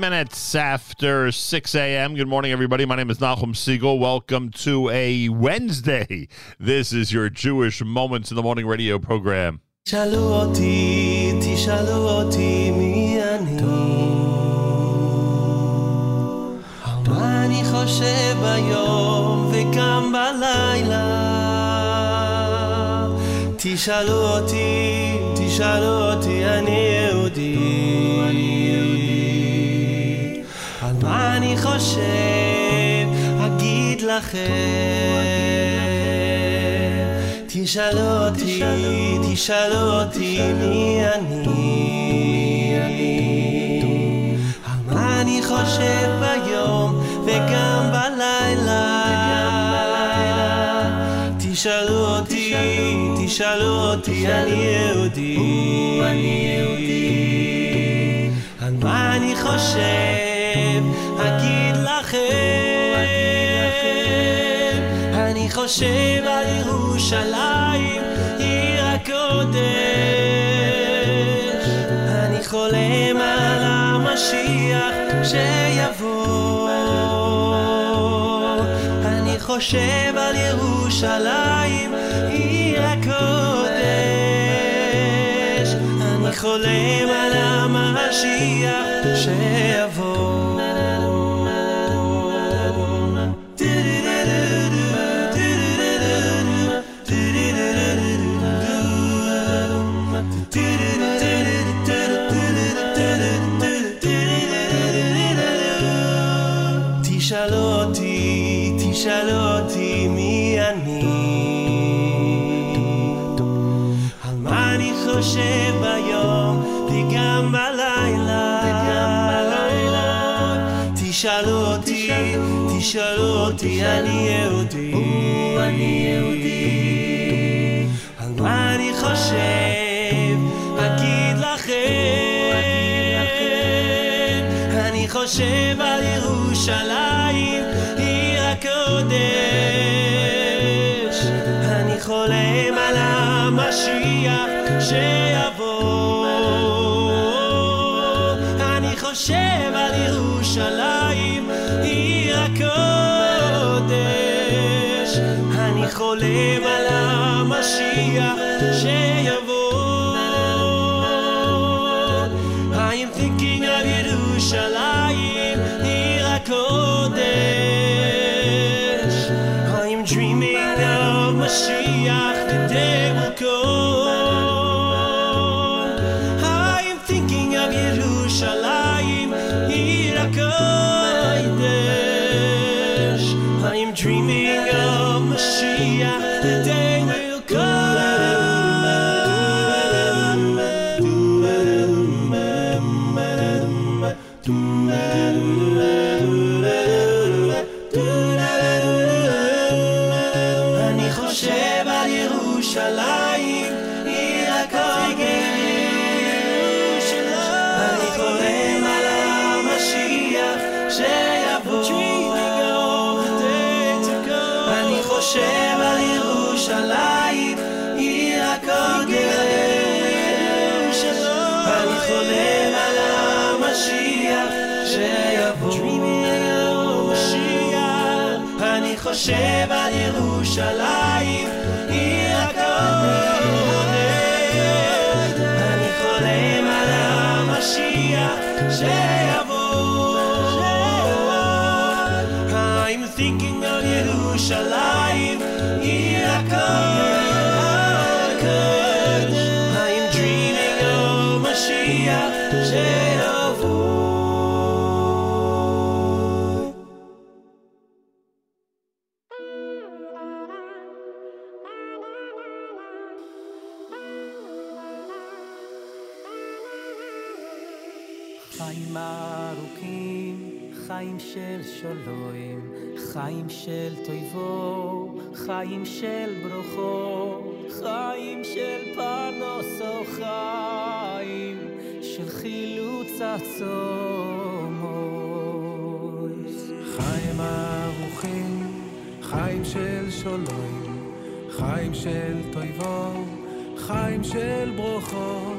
minutes after 6 a.m. Good morning, everybody. My name is Nachum Segal. Welcome to a Wednesday. This is your Jewish Moments in the Morning radio program. תשאלו אותי, תשאלו אותי, אני יהודי. אני חושב, אגיד לכם. תשאלו אותי, תשאלו אותי מי אני. על מה אני חושב ביום וגם בלילה. תשאלו אותי, תשאלו אותי, אני יהודי. על מה אני חושב? שבע ירושלים, עיר הקודש. אני חולם על המשיח שיבוא. אני חושב על ירושלים, עיר הקודש. אני חולם על המשיח שיבוא. ديالي Amen. את חיים של ברוכו,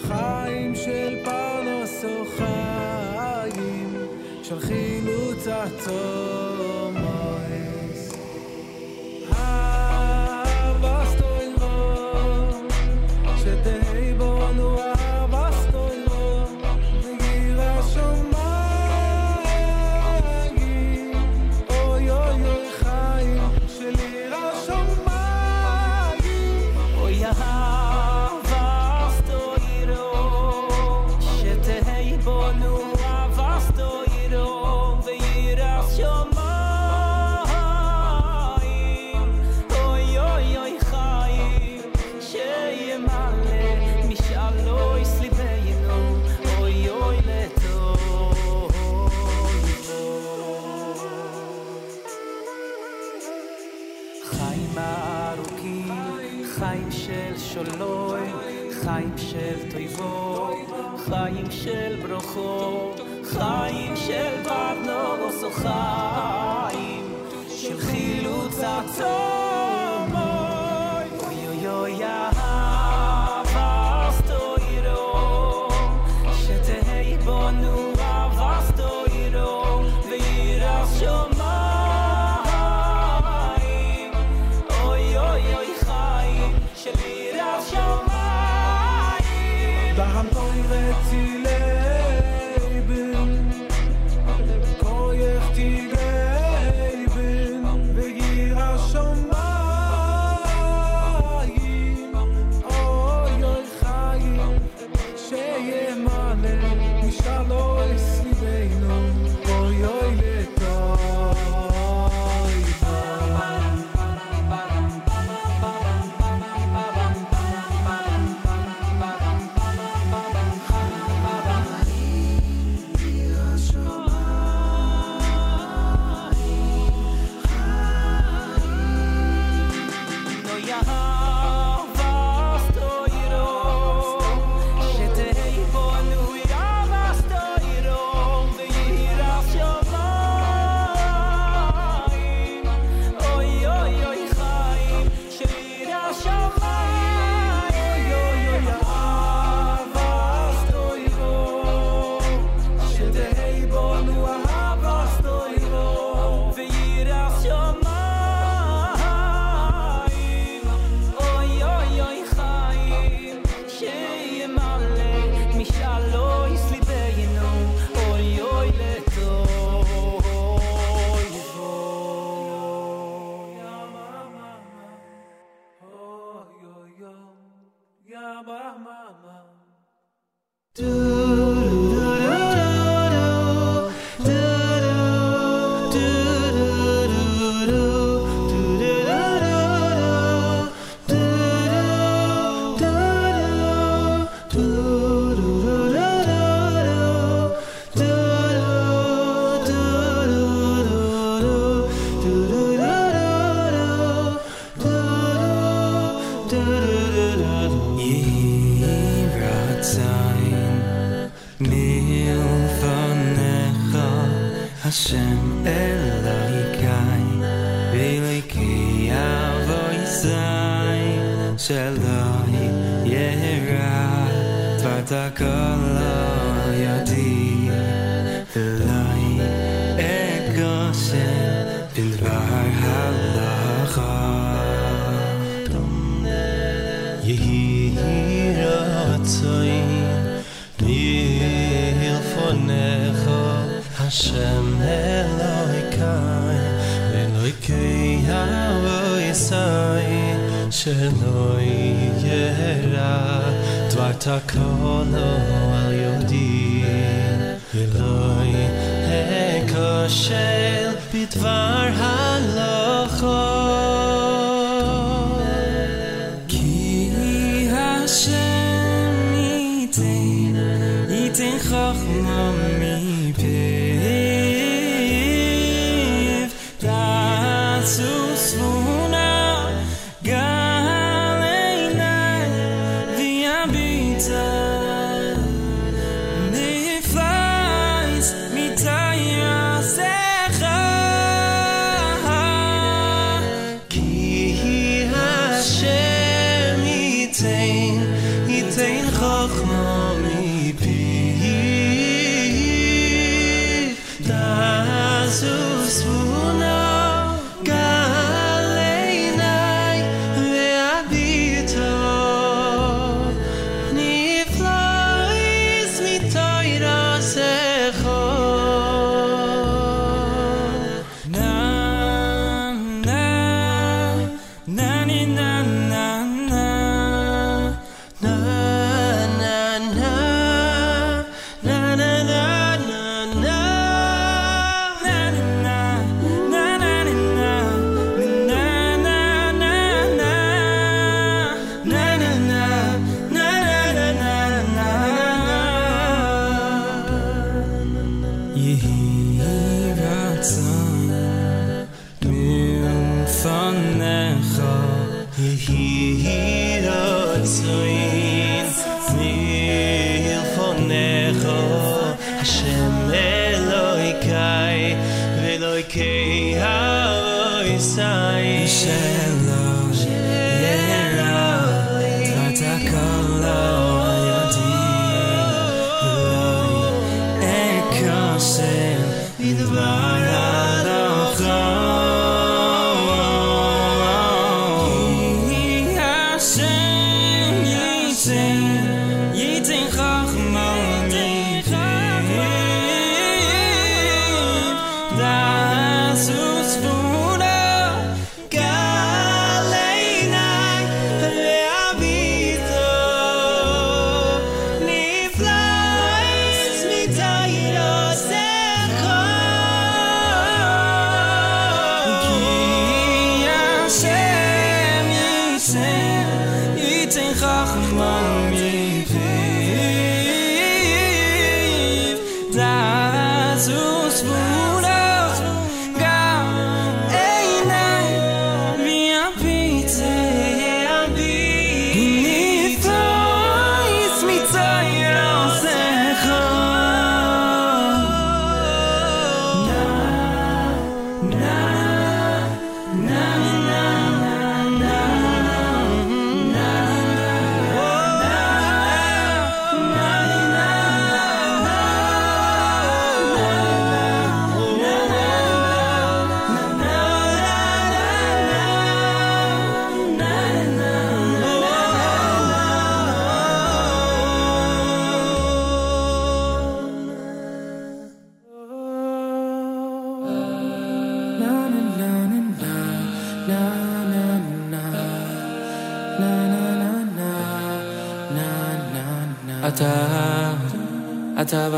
חיים של פרנסו, חיים של חילוץ עצור. par un temps irrétil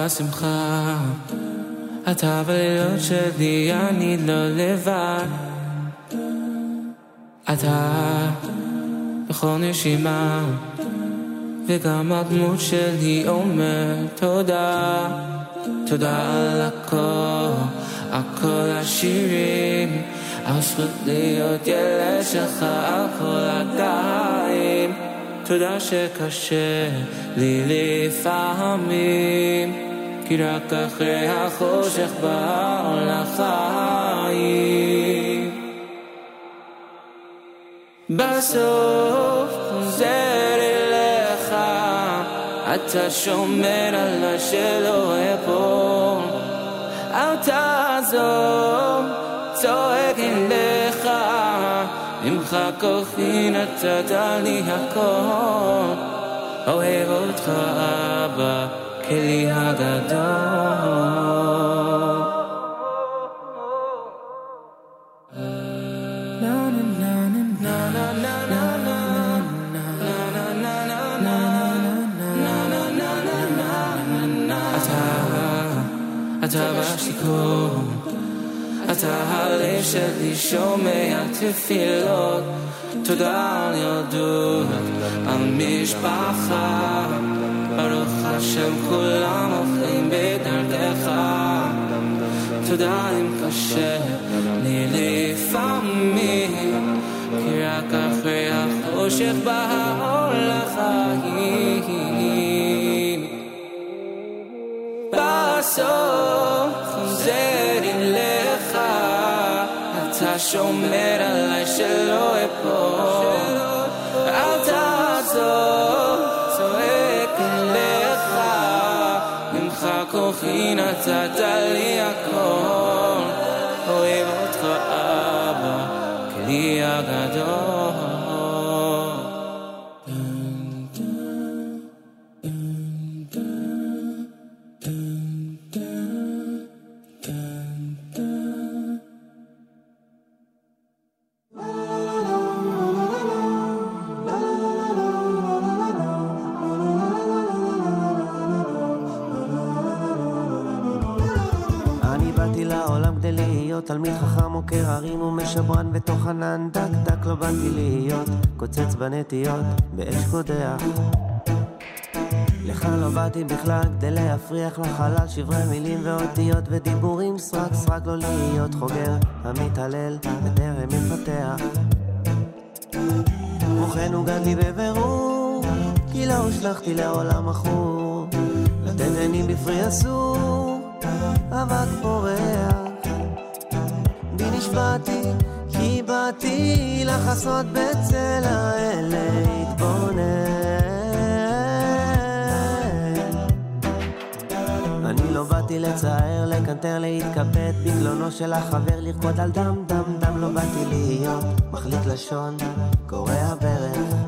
אתה בשמחה, אתה בלילות שלי, אני לא לבד. אתה בכל נשימה, וגם הדמות שלי אומר תודה. תודה על הכל, על כל השירים, על זכות להיות ילד שלך, על כל הגאים. תודה שקשה לי לפעמים, כי רק אחרי החושך באור לחיים. בסוף חוזר אליך, אתה שומר עליי שלא אפול. אל תעזוב, צועק אליך, ממך כוחי נתת לי הכל. אוהב אותך אבא, כלי הגדול. אתה בשיכור, אתה הלב שלי שומע תפילות, תודה על ילדות, על משפחה, ברוך השם כולם הולכים בדרכך, תודה אם קשה לי לפעמים, כי רק אחרי החושך בא האור לחיים. בסוף חוזר אליך, אתה שומר עליי שלא אפול. כוחי נתת לי הכל. אוהב אותך אבא, כלי הגדול. חכם עוקר הרים ומשברן בתוך ענן דק דק לא באתי להיות. קוצץ בנטיות באש קודח. לך לא באתי בכלל כדי להפריח לחלל שברי מילים ואותיות ודיבורים. סרק סרק לא להיות חוגר המתעלל בטרם מפתח כמו כן הוגנתי בבירור כי לא הושלכתי לעולם מכור לתת עינים בפרי אסור אבק פורח נשבעתי כי באתי לחסות בצל האל להתבונן. אני לא באתי לצער, לקנטר, להתקפד בקלונו של החבר, לרקוד על דם דם דם לא באתי להיות מחליק לשון, קורע ברך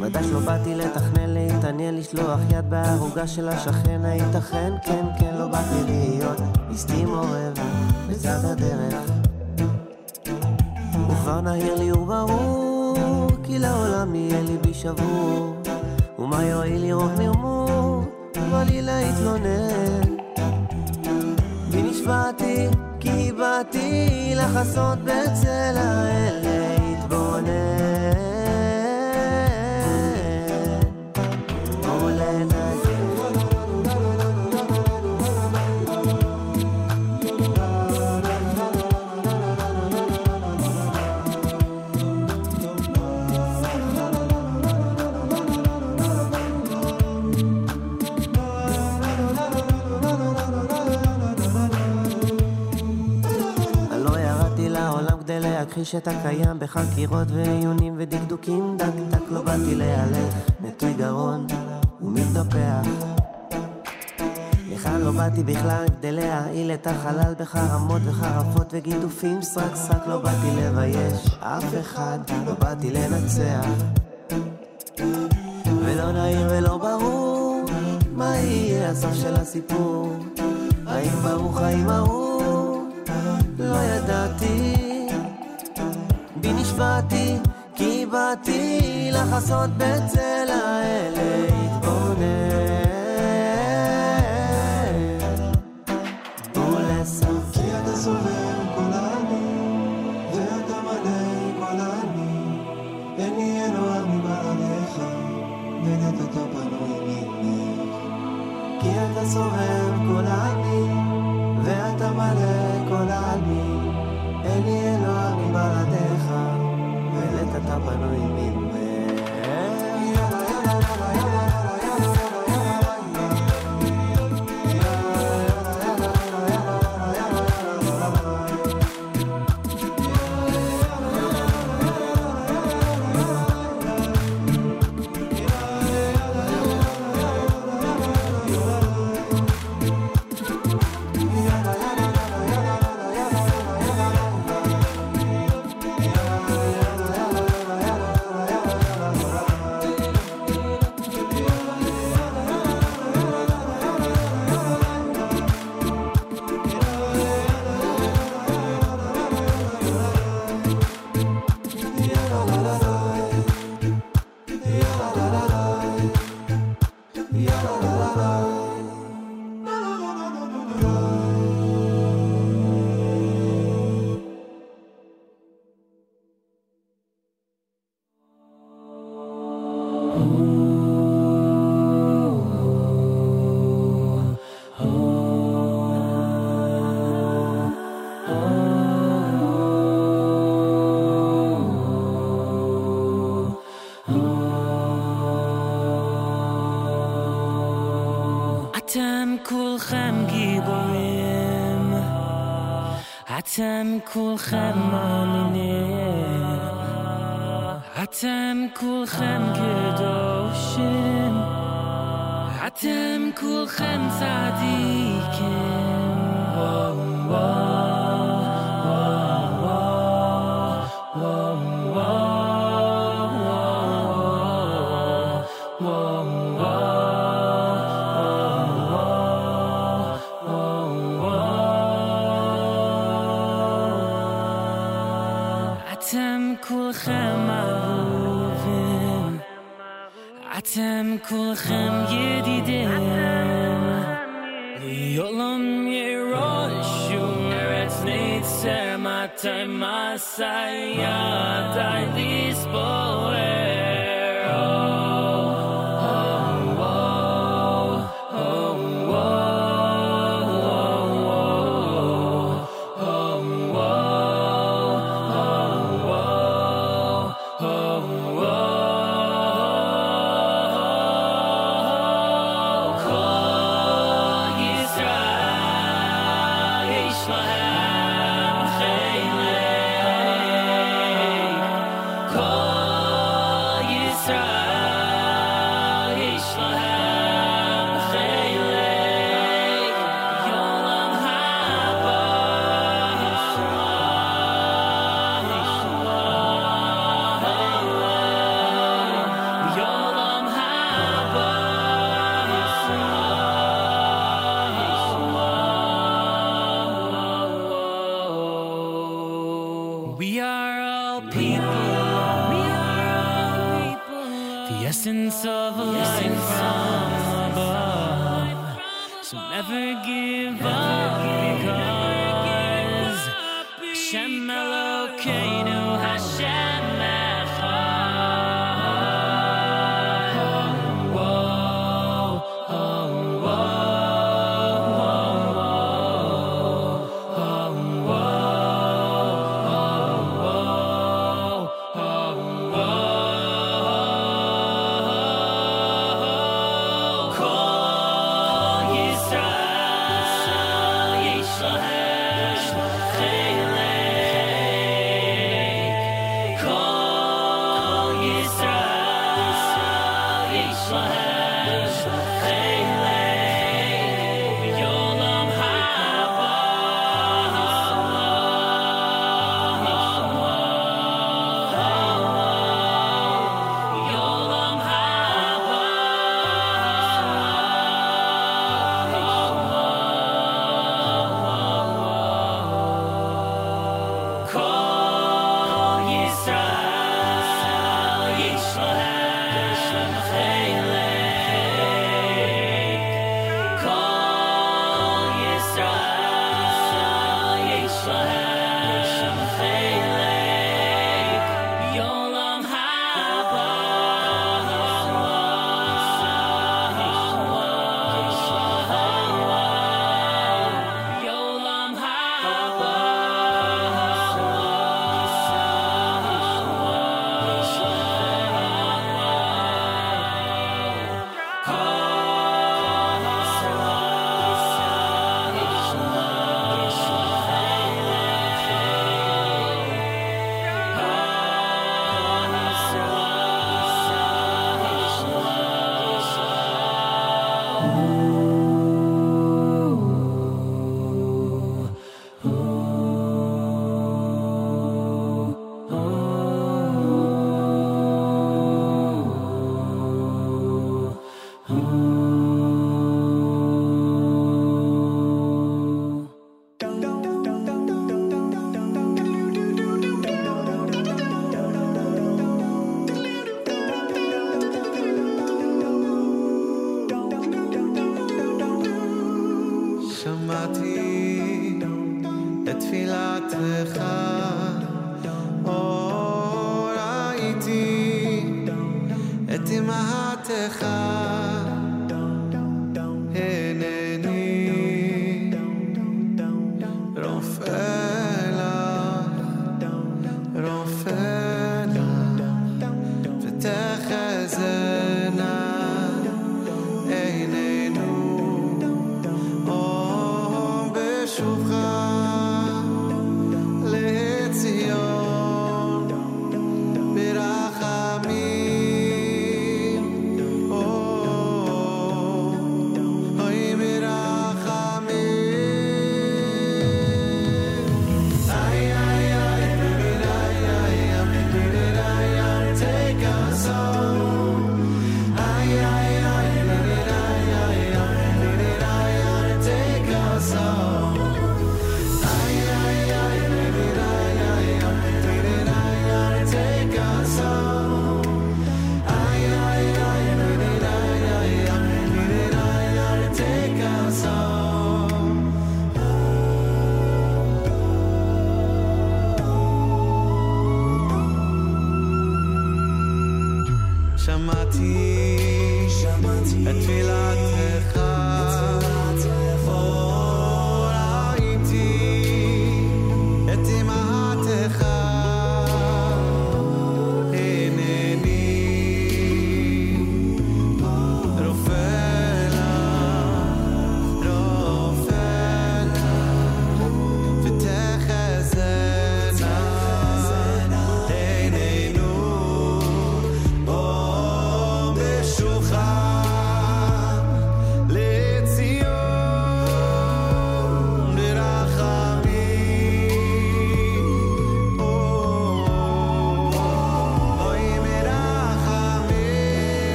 ודאי שלא באתי לתכנן, להתעניין, לשלוח יד בערוגה של השכן, הייתכן? כן, כן, לא באתי להיות אשתי מעורב בצד הדרך. וכבר נהיר לי וברור, כי לעולם יהיה ליבי שבור. ומה יועיל לראות מרמור, בא לי להתלונן. בי נשבעתי, כי באתי לחסות בצל האל להתבונן. להכחיש את הקיים בחקירות ועיונים ודקדוקים דק דק לא באתי להלך נטוי גרון ומתנפח לכאן לא באתי בכלל כדי להעיל את החלל בחרמות וחרפות וגידופים סרק סרק לא באתי לבייש אף אחד לא באתי לנצח. ולא נהיר ולא ברור מה יהיה הסוף של הסיפור. האם ברוך האם ארור לא ידעתי בי נשבעתי כי באתי לחסות בצל האל להתבונן ולסוף. כי אתה סובר כל העמים, ואתה מלא כל העמים. אין up, I know what you. כולכם מאמינים, אתם כולכם קדושים,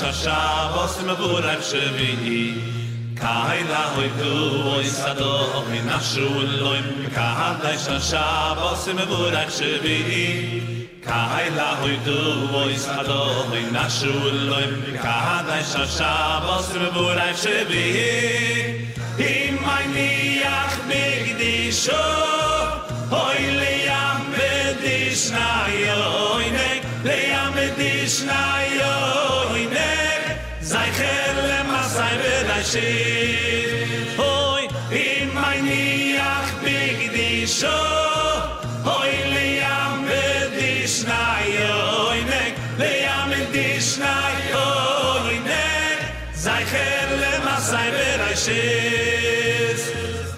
שבת מבור אפשבי קיילה הוי אוי סדו אוי נשולוים קהדאי שבת מבור אפשבי קיילה הוי אוי סדו אוי נשולוים קהדאי שבת מבור אפשבי אם בגדישו shir hoy in mein niach big di sho hoy le yam di shnay hoy nek le yam di shnay hoy nek zay khel le masay ber shir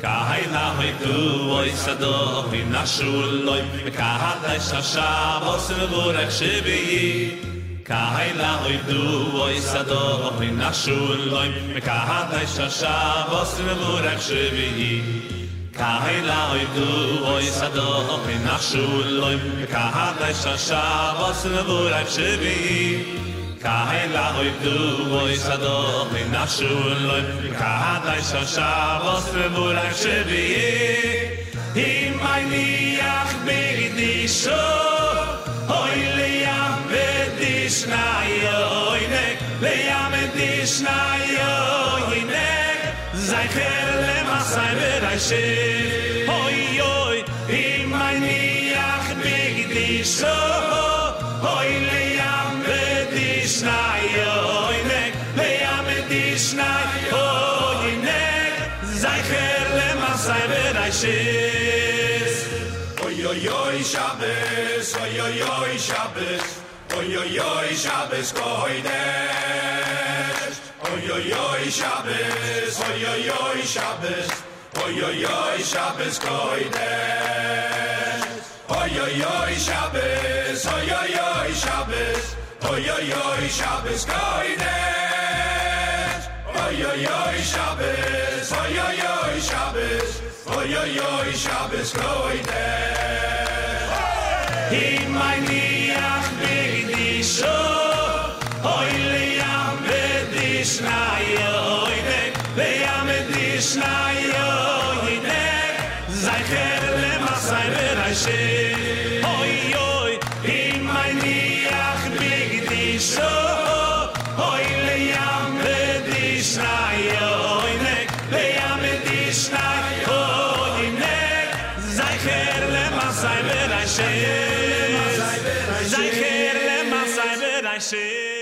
kahay na hoy tu hoy sado hoy na shul loy kahat shasha vos nur shibi kai la du oy sado oy nashul loy me kahat ay shasha vos me murak shvi kai du oy sado oy nashul loy me kahat ay shasha vos me murak shvi kai du oy sado oy nashul loy me kahat ay shasha vos me murak shvi im ay ni di shul shnaye oynek le yam di shnaye zay khale ma sai ber ay she oy oy in mein yach big di so oy le di shnaye oynek di shnaye zay khale ma sai ber ay she Oy oy oy Shabbos, oy oy oy Shabbos. Oy oy oy Shabbos koidesh. Oy oy oy Shabbos, oy oy oy Shabbos, oy oy oy Shabbos koidesh. Oy oy oy Shabbos, oy oy oy Shabbos, oy oy oy Shabbos koidesh. Oy oy oy Shabbos, oy oy oy Shabbos, oy oy oy Shabbos koidesh. Im ay crescer.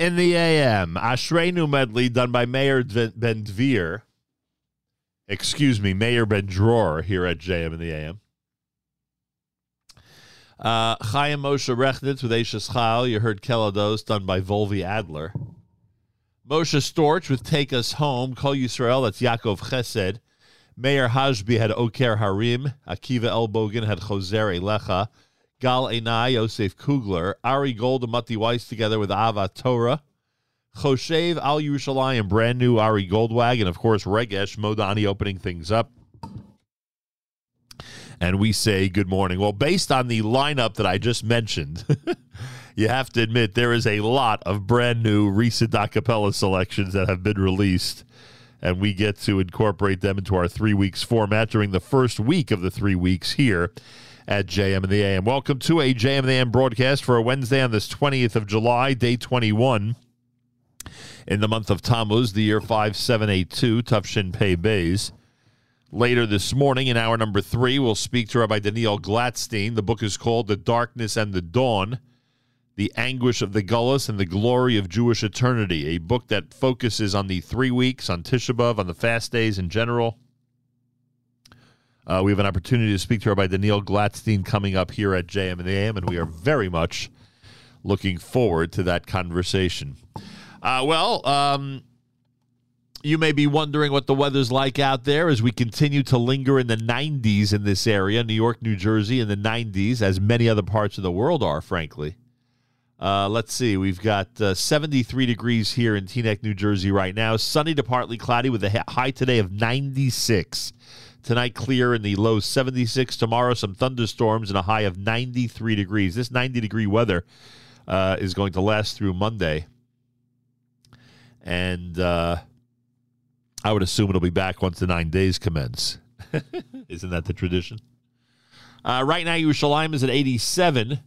In the AM. Ashreinu medley done by Mayor Ben Dvir. Excuse me, Mayor Ben Dror here at JM in the AM. Uh, Chaim Moshe Rechnitz with Ashes Chal. You heard Kelados done by Volvi Adler. Moshe Storch with Take Us Home. Kol Yisrael, that's Yaakov Chesed. Mayor Hashbi had Oker Harim. Akiva Elbogen had Choser Elecha. Gal Einai, Yosef Kugler. Ari Gold and Mati Weiss together with Ava Torah. Choshev Al Yerushalayim, brand new Ari Goldwag. And of course, Regesh Modani opening things up. And we say good morning. Well, based on the lineup that I just mentioned, you have to admit there is a lot of brand new recent acapella selections that have been released and we get to incorporate them into our three weeks format during the first week of the three weeks here at JM and the AM. Welcome to a JM and the AM broadcast for a Wednesday on this 20th of July, day 21 in the month of Tammuz, the year 5782, Tufshin Pei Bays. Later this morning, in hour number three, we'll speak to Rabbi Daniel Glatstein. The book is called The Darkness and the Dawn The Anguish of the Gullus and the Glory of Jewish Eternity, a book that focuses on the three weeks, on Tisha B'Av, on the fast days in general. Uh, we have an opportunity to speak to Rabbi Daniel Glatstein coming up here at JM and the AM, and we are very much looking forward to that conversation. Uh, well, um, you may be wondering what the weather's like out there as we continue to linger in the 90s in this area, New York, New Jersey, in the 90s, as many other parts of the world are, frankly. Uh, let's see. We've got uh, 73 degrees here in Teaneck, New Jersey right now. Sunny to partly cloudy with a high today of 96. Tonight, clear in the low 76. Tomorrow, some thunderstorms and a high of 93 degrees. This 90 degree weather uh, is going to last through Monday. And uh, I would assume it'll be back once the nine days commence. Isn't that the tradition? Uh, right now, Yerushalayim is at 87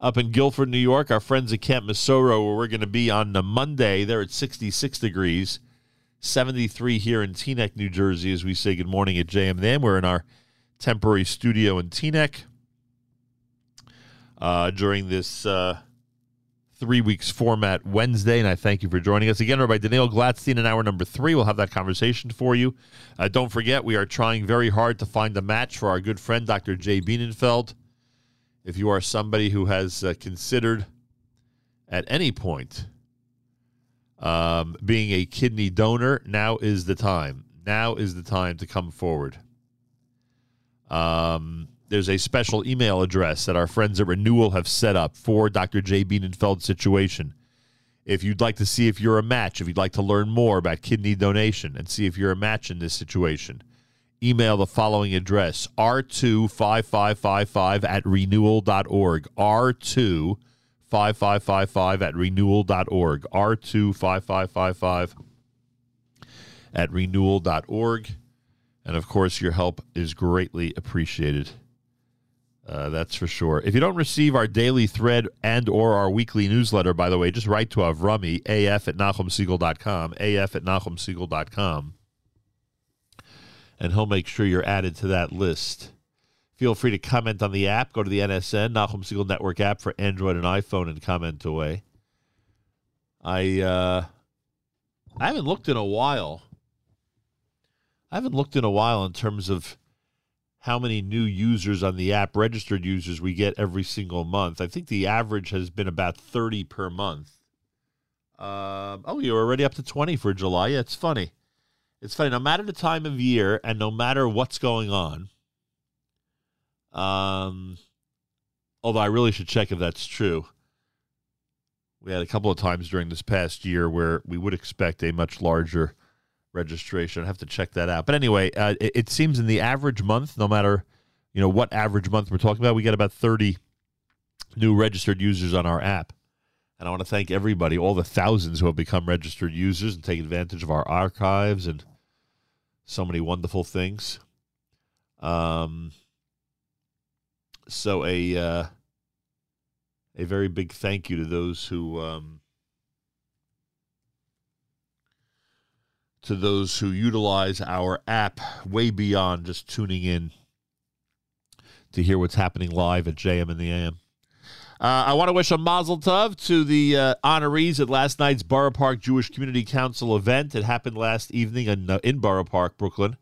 up in Guilford, New York. Our friends at Camp Mesorah, where we're going to be on the Monday, they're at 66 degrees. 73 here in Teaneck, New Jersey, as we say good morning at JMN. We're in our temporary studio in Teaneck uh, during this uh, three weeks format Wednesday, and I thank you for joining us again. Rabbi Daniel Glatstein in hour number three. We'll have that conversation for you. Uh, don't forget, we are trying very hard to find a match for our good friend Dr. Jay Bienenfeld. If you are somebody who has uh, considered at any point um, being a kidney donor, now is the time. Now is the time to come forward. Um, there's a special email address that our friends at Renewal have set up for Dr. J. Bienenfeld's situation. If you'd like to see if you're a match, if you'd like to learn more about kidney donation and see if you're a match in this situation, email the following address r25555 at renewal.org. R2 5555 at renewal.org. R25555 at renewal.org. And of course, your help is greatly appreciated. Uh, that's for sure. If you don't receive our daily thread and or our weekly newsletter, by the way, just write to Avrami, af at nachumsegal.com, af at nachumsegal.com, and he'll make sure you're added to that list. Feel free to comment on the app. Go to the NSN, Nachum Segal Network app for Android and iPhone and comment away. I uh, I haven't looked in a while. I haven't looked in a while in terms of how many new users on the app, registered users, we get every single month. I think the average has been about 30 per month. Um, oh, you're already up to 20 for July. Yeah, it's funny. It's funny. No matter the time of year and no matter what's going on, um, although I really should check if that's true. We had a couple of times during this past year where we would expect a much larger registration. I have to check that out. But anyway, uh, it, it, seems in the average month, no matter you know what average month we're talking about, we get about thirty new registered users on our app. And I want to thank everybody, all the thousands who have become registered users and take advantage of our archives and so many wonderful things. Um, so a uh, a very big thank you to those who um, to those who utilize our app way beyond just tuning in to hear what's happening live at JM in the AM. Uh, I want to wish a mazel tov to the uh, honorees at last night's Borough Park Jewish Community Council event. It happened last evening in, uh, in Borough Park, Brooklyn.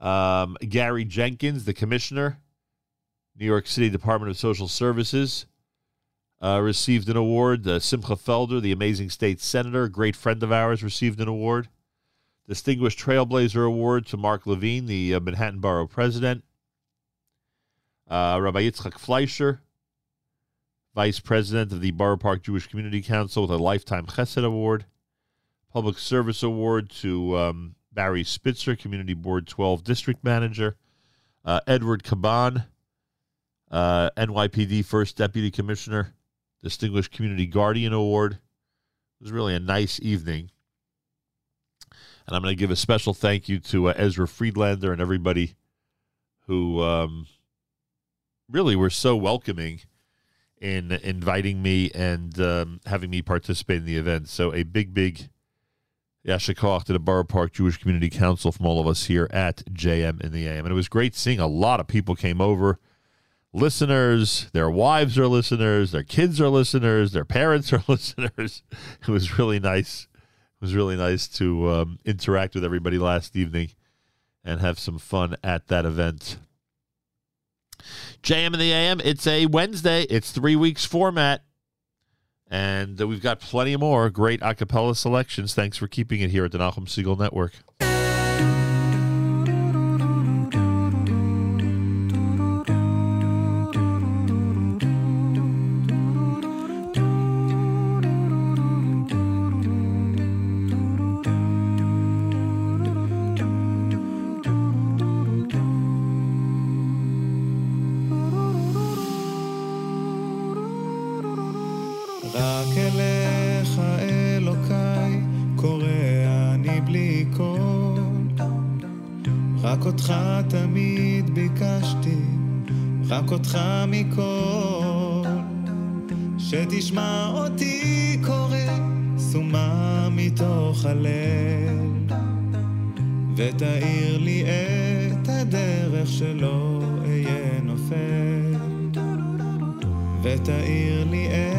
Um, Gary Jenkins, the commissioner, New York City Department of Social Services, uh, received an award. Uh, Simcha Felder, the amazing state senator, great friend of ours, received an award. Distinguished Trailblazer Award to Mark Levine, the uh, Manhattan Borough president. Uh, Rabbi Yitzchak Fleischer, vice president of the Borough Park Jewish Community Council, with a Lifetime Chesed Award. Public Service Award to um, Barry Spitzer, Community Board 12 District Manager. Uh, Edward Caban, uh, NYPD First Deputy Commissioner, Distinguished Community Guardian Award. It was really a nice evening. And I'm going to give a special thank you to uh, Ezra Friedlander and everybody who um, really were so welcoming in inviting me and um, having me participate in the event. So a big, big Yashikoch to the Borough Park Jewish Community Council from all of us here at JM in the AM. And it was great seeing a lot of people came over. Listeners, their wives are listeners, their kids are listeners, their parents are listeners. It was really nice. It was really nice to um, interact with everybody last evening and have some fun at that event. JM in the AM, it's a Wednesday. It's three weeks format. And we've got plenty more great a cappella selections. Thanks for keeping it here at the Nachum Segal Network. אותך מכל. שתשמע אותי קורא סומה מתוך הלב ותאיר לי את הדרך שלא אהיה נופל ותאיר לי את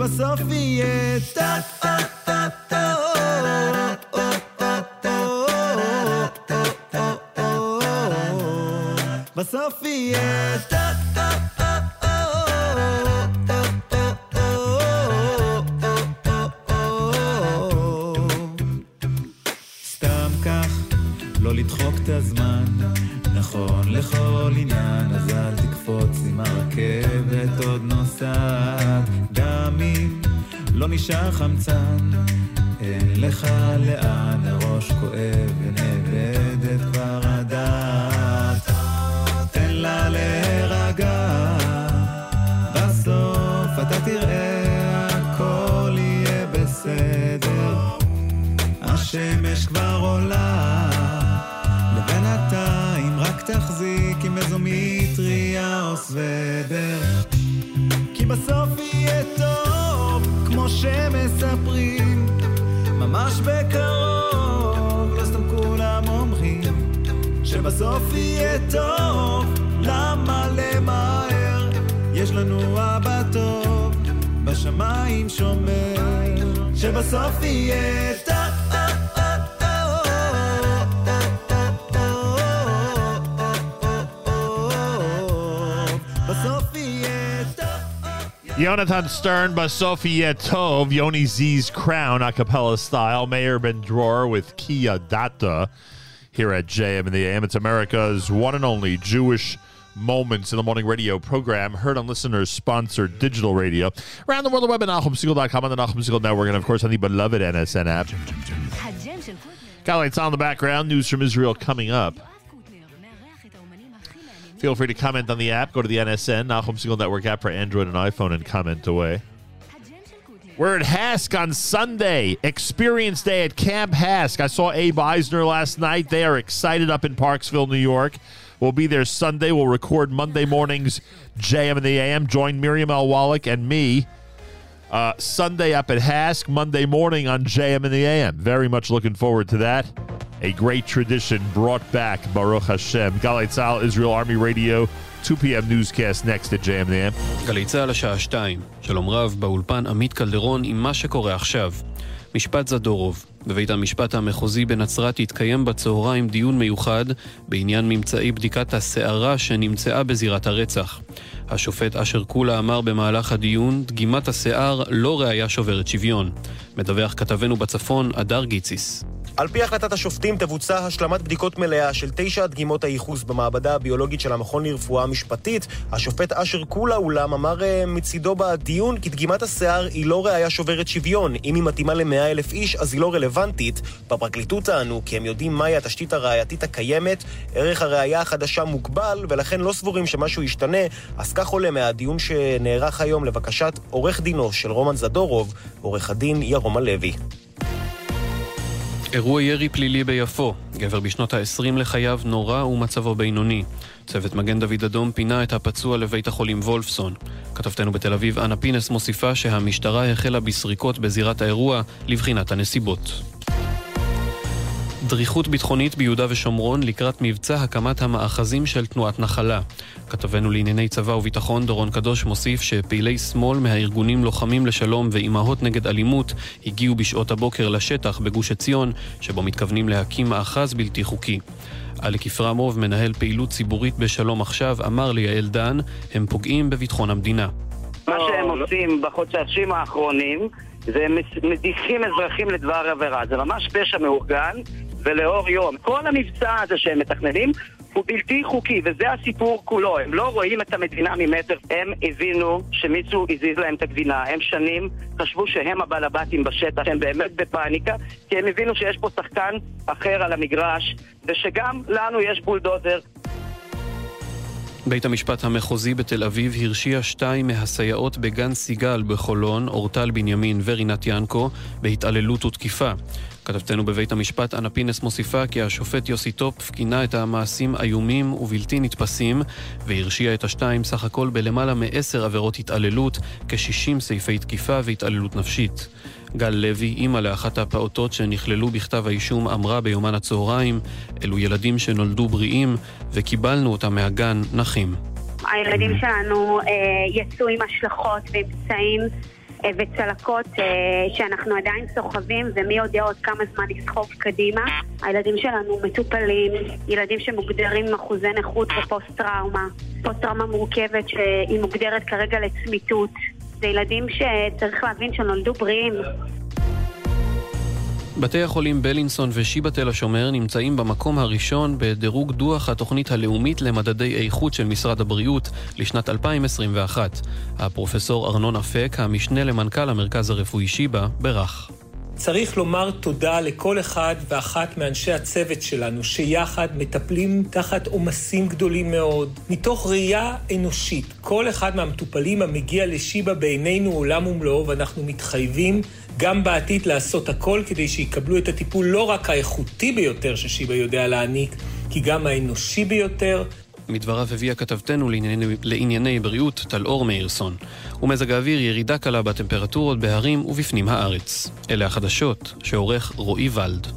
שבסוף יהיה טה טה טה טה בסוף יהיה טה Jonathan Stern, Basofia Tov, Yoni Z's Crown, a cappella style, Mayor Ben Dror with Kia Data here at JM in the AM. It's America's one and only Jewish Moments in the Morning radio program, heard on listeners sponsored digital radio. Around the world, the web at NachumSegal.com on the Segal Network, and of course on the beloved NSN app. Got lights on the background, news from Israel coming up. Feel free to comment on the app. Go to the NSN, Nachum Segal Network app for Android and iPhone and comment away. We're at HASC on Sunday. Experience Day at Camp HASC. I saw Abe Eisner last night. They are excited up in Parksville, New York. We'll be there Sunday. We'll record Monday mornings, JM and the AM. Join Miriam L. Wallach and me uh, Sunday up at HASC, Monday morning on JM and the AM. Very much looking forward to that. A great tradition brought back, Baruch Hashem. Galei Tzal, Israel Army Radio, 2 p.m. newscast next at JM and the AM. גלי צה"ל השעה שתיים. שלום רב, באולפן עמית קלדרון עם מה שקורה עכשיו. משפט זדורוב. בבית המשפט המחוזי בנצרת התקיים בצהריים דיון מיוחד בעניין ממצאי בדיקת השערה שנמצאה בזירת הרצח. השופט אשר קולה אמר במהלך הדיון, דגימת השיער לא ראיה שוברת שוויון. מדווח כתבנו בצפון, הדר גיציס. על פי החלטת השופטים תבוצע השלמת בדיקות מלאה של תשע דגימות הייחוס במעבדה הביולוגית של המכון לרפואה משפטית. השופט אשר קולה אולם אמר אה, מצידו בדיון כי דגימת השיער היא לא ראייה שוברת שוויון. אם היא מתאימה למאה אלף איש אז היא לא רלוונטית. בפרקליטות טענו כי הם יודעים מהי התשתית הראייתית הקיימת, ערך הראייה החדשה מוגבל ולכן לא סבורים שמשהו ישתנה. אז כך עולה מהדיון שנערך היום לבקשת עורך דינו של רומן זדורוב, עורך הדין ירום הלוי. אירוע ירי פלילי ביפו. גבר בשנות ה-20 לחייו נורה ומצבו בינוני. צוות מגן דוד אדום פינה את הפצוע לבית החולים וולפסון. כתבתנו בתל אביב, אנה פינס, מוסיפה שהמשטרה החלה בסריקות בזירת האירוע לבחינת הנסיבות. דריכות ביטחונית ביהודה ושומרון לקראת מבצע הקמת המאחזים של תנועת נחלה. כתבנו לענייני צבא וביטחון דורון קדוש מוסיף שפעילי שמאל מהארגונים לוחמים לשלום ואימהות נגד אלימות הגיעו בשעות הבוקר לשטח בגוש עציון, שבו מתכוונים להקים מאחז בלתי חוקי. אלק יפרמוב, מנהל פעילות ציבורית בשלום עכשיו, אמר ליעל דן, הם פוגעים בביטחון המדינה. מה שהם עושים בחודשים האחרונים זה מדיחים אזרחים לדבר עבירה. זה ממש פשע מאורגן, ולאור יום. כל המבצע הזה שהם מתכננים הוא בלתי חוקי, וזה הסיפור כולו. הם לא רואים את המדינה ממטר. הם הבינו שמישהו הזיז להם את הגבינה. הם שנים חשבו שהם הבעל הבתים בשטח, הם באמת בפאניקה, כי הם הבינו שיש פה שחקן אחר על המגרש, ושגם לנו יש בולדוזר. בית המשפט המחוזי בתל אביב הרשיע שתיים מהסייעות בגן סיגל בחולון, אורטל בנימין ורינת ינקו, בהתעללות ותקיפה. כתבתנו בבית המשפט אנה פינס מוסיפה כי השופט יוסי טופ כינה את המעשים איומים ובלתי נתפסים, והרשיע את השתיים סך הכל בלמעלה מעשר עבירות התעללות, כ-60 סעיפי תקיפה והתעללות נפשית. גל לוי, אימא לאחת הפעוטות שנכללו בכתב האישום, אמרה ביומן הצהריים, אלו ילדים שנולדו בריאים, וקיבלנו אותם מהגן נכים. הילדים שלנו אה, יצאו עם השלכות ועם פצעים וצלקות אה, שאנחנו עדיין סוחבים ומי יודע עוד כמה זמן לסחוב קדימה. הילדים שלנו מטופלים, ילדים שמוגדרים עם אחוזי נכות ופוסט-טראומה. פוסט-טראומה מורכבת שהיא מוגדרת כרגע לצמיתות. זה ילדים שצריך להבין שנולדו בריאים. בתי החולים בלינסון ושיבא תל השומר נמצאים במקום הראשון בדירוג דוח התוכנית הלאומית למדדי איכות של משרד הבריאות לשנת 2021. הפרופסור ארנון אפק, המשנה למנכ"ל המרכז הרפואי שיבא, ברך. צריך לומר תודה לכל אחד ואחת מאנשי הצוות שלנו, שיחד מטפלים תחת עומסים גדולים מאוד. מתוך ראייה אנושית, כל אחד מהמטופלים המגיע לשיבא בעינינו עולם ומלואו, ואנחנו מתחייבים גם בעתיד לעשות הכל כדי שיקבלו את הטיפול לא רק האיכותי ביותר ששיבא יודע להעניק, כי גם האנושי ביותר, מדבריו הביאה כתבתנו לענייני, לענייני בריאות, טל אור מאירסון. ומזג האוויר ירידה קלה בטמפרטורות בהרים ובפנים הארץ. אלה החדשות שעורך רועי ולד.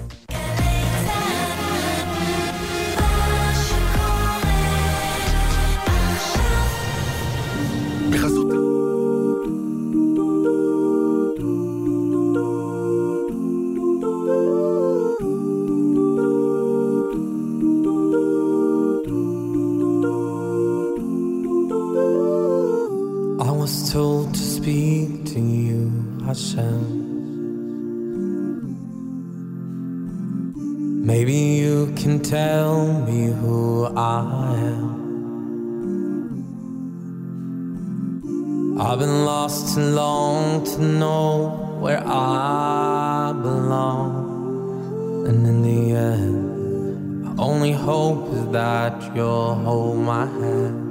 to know where I belong. And in the end, only hope is that you'll hold my hand.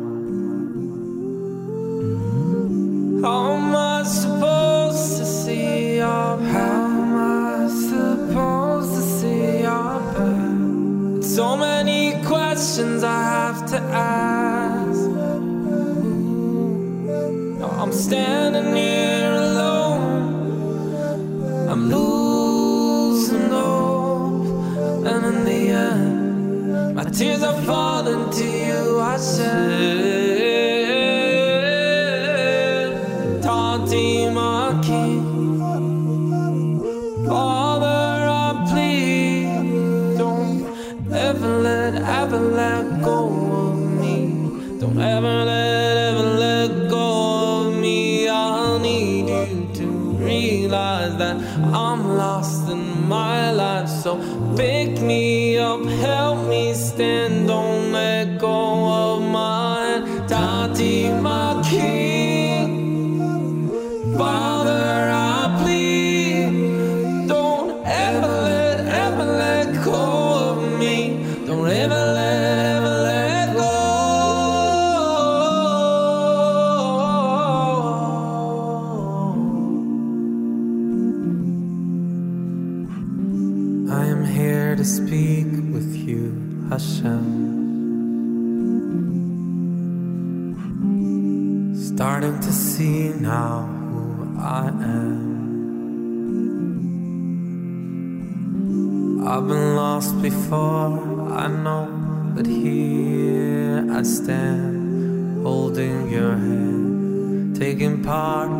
Part.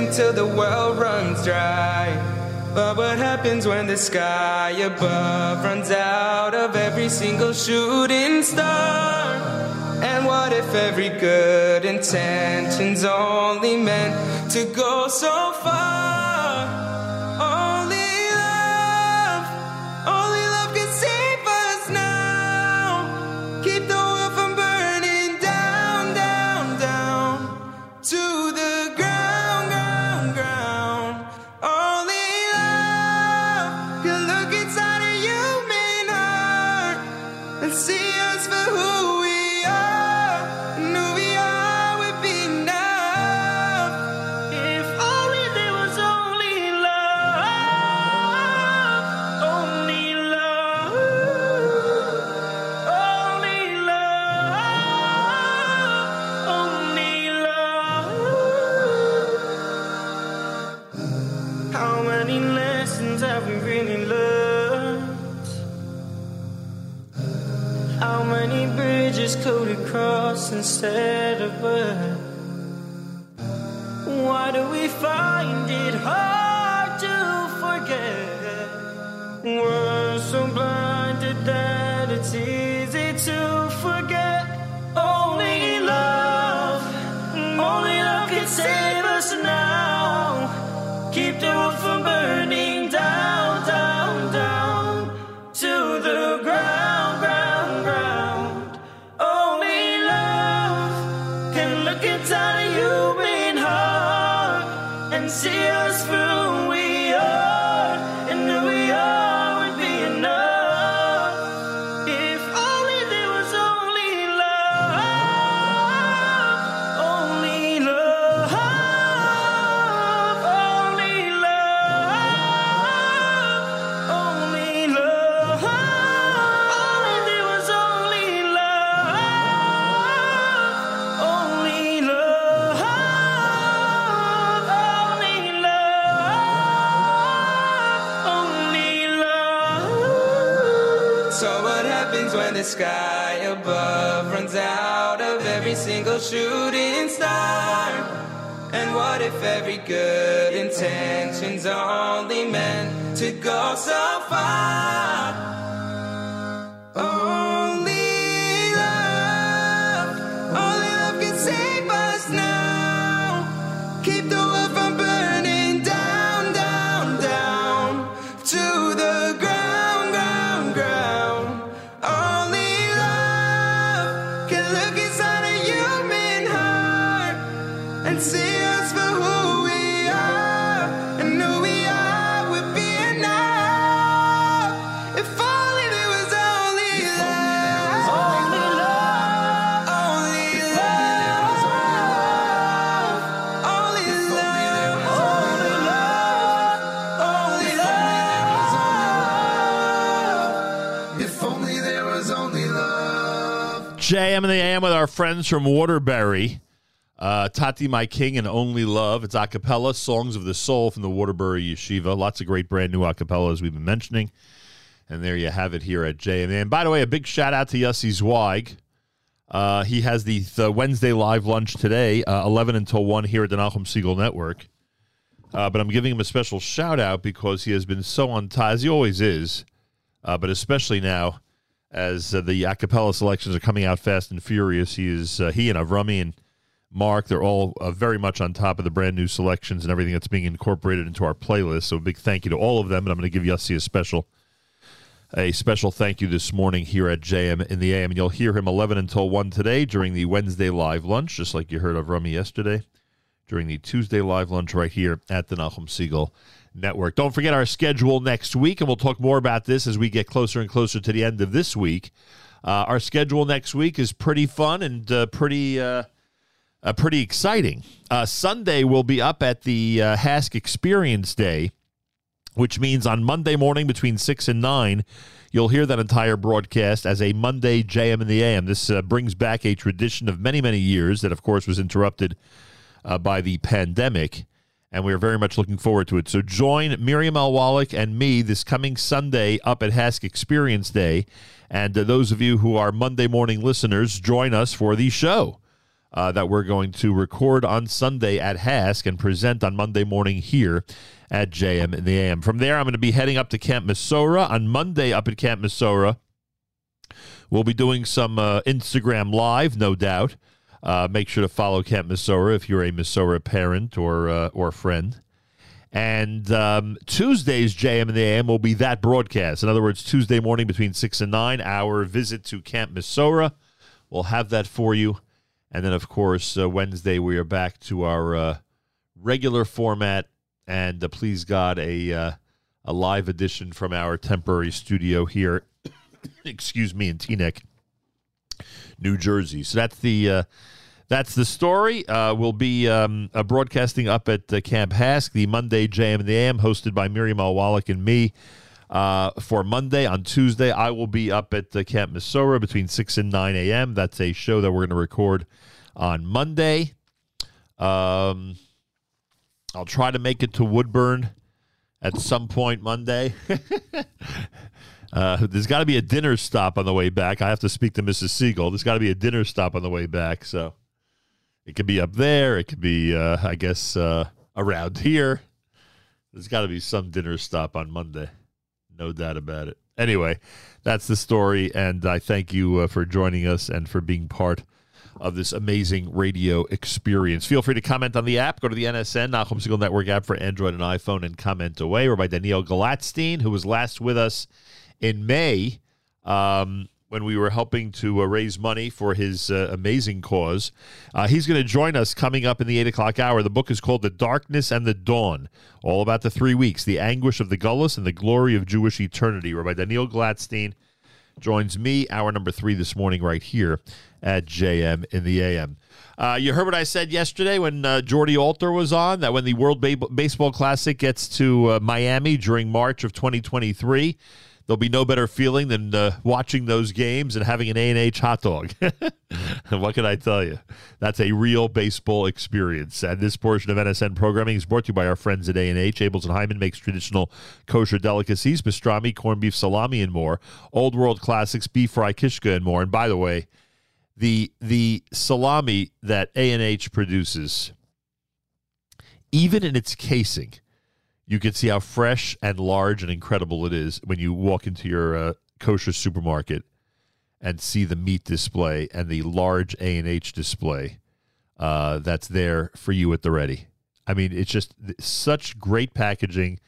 Until the world runs dry. But what happens when the sky above runs out of every single shooting star? And what if every good intention's only meant to go shooting star? And what if every good intention's only meant to go so far? And the AM with our friends from Waterbury. Uh, Tati, My King, and Only Love. It's a cappella, Songs of the Soul from the Waterbury Yeshiva. Lots of great brand new a cappellas we've been mentioning. And there you have it here at JM. And by the way, a big shout out to Yossi Zweig. Uh, he has the, the Wednesday live lunch today, uh, 11 until 1 here at the Nachum Segal Network. Uh, but I'm giving him a special shout out because he has been so on time, as he always is, uh, but especially now as uh, the a cappella selections are coming out fast and furious. He is uh, he and Avrami and Mark, they're all uh, very much on top of the brand new selections and everything that's being incorporated into our playlist. So a big thank you to all of them, and I'm going to give Yossi a special a special thank you this morning here at JM in the AM. And you'll hear him 11 until 1 today during the Wednesday live lunch, just like you heard of Rummy yesterday, during the Tuesday live lunch right here at the Nachum Segal Network. Don't forget our schedule next week, and we'll talk more about this as we get closer and closer to the end of this week. Uh, our schedule next week is pretty fun and uh, pretty. Uh, uh, pretty exciting. Uh, Sunday we'll be up at the uh, HASC Experience Day which means on Monday morning between 6 and 9, you'll hear that entire broadcast as a Monday JM in the AM. This uh, brings back a tradition of many, many years that, of course, was interrupted uh, by the pandemic, and we are very much looking forward to it. So join Miriam L. Wallach and me this coming Sunday up at HASC Experience Day. And uh, those of you who are Monday morning listeners, join us for the show uh, that we're going to record on Sunday at HASC and present on Monday morning here at JM in the AM. From there, I'm going to be heading up to Camp Mesorah on Monday up at Camp Mesorah. We'll be doing some uh, Instagram live, no doubt. Uh, make sure to follow Camp Mesorah if you're a Mesorah parent or uh, or friend. And um, Tuesday's JM and the AM will be that broadcast. In other words, Tuesday morning between 6 and 9, our visit to Camp Mesorah. We'll have that for you. And then, of course, uh, Wednesday, we are back to our uh, regular format. And uh, please God, a, uh, a live edition from our temporary studio here, excuse me, in Teaneck, New Jersey. So that's the. Uh, that's the story. Uh, we'll be um, uh, broadcasting up at uh, Camp HASC, the Monday JM and the AM, hosted by Miriam L. Wallach and me. Uh, for Monday. On Tuesday, I will be up at uh, Camp Mesorah between 6 and 9 a.m. That's a show that we're going to record on Monday. Um, I'll try to make it to Woodbourne at some point Monday. Uh, there's got to be a dinner stop on the way back. I have to speak to Mrs. Segal. There's got to be a dinner stop on the way back. So it could be up there. It could be, uh, I guess, uh, around here. There's got to be some dinner stop on Monday. No doubt about it. Anyway, that's the story. And I thank you uh, for joining us and for being part of this amazing radio experience. Feel free to comment on the app. Go to the NSN, Nachum Segal Network app for Android and iPhone and comment away. Or by Daniel Glatstein, who was last with us in May um, when we were helping to uh, raise money for his uh, amazing cause. Uh, he's going to join us coming up in the 8 o'clock hour. The book is called The Darkness and the Dawn, all about the three weeks, the anguish of the gullus and the glory of Jewish eternity. Rabbi Daniel Glatstein joins me, hour number three this morning, right here at JM in the AM. Uh, you heard what I said yesterday when uh, Jordy Alter was on that when the World ba- Baseball Classic gets to uh, Miami during March of 2023, there'll be no better feeling than uh, watching those games and having an A&H hot dog. and what can I tell you? That's a real baseball experience. And this portion of NSN programming is brought to you by our friends at A&H. Abeles and Heymann makes traditional kosher delicacies, pastrami, corned beef, salami, and more. Old world classics, beef fry, kishka, and more. And by the way, the the salami that A&H produces, even in its casing, you can see how fresh and large and incredible it is when you walk into your uh, kosher supermarket and see the meat display and the large A&H display uh, that's there for you at the ready. I mean, it's just such great packaging,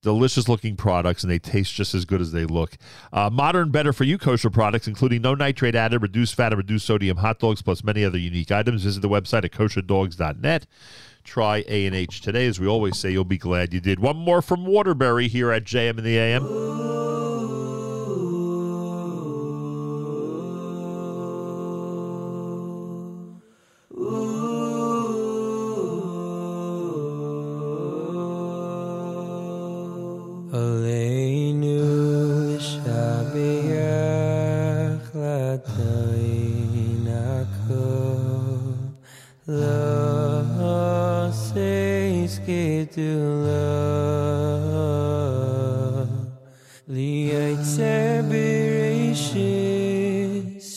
delicious looking products, and they taste just as good as they look. Uh, modern, better for you kosher products, including no nitrate added, reduced fat, and reduced sodium hot dogs, plus many other unique items. Visit the website at kosherdogs.net. Try A&H today. As we always say, you'll be glad you did. One more from Waterbury here at JM in the AM. Gedula liyaitzer bereshis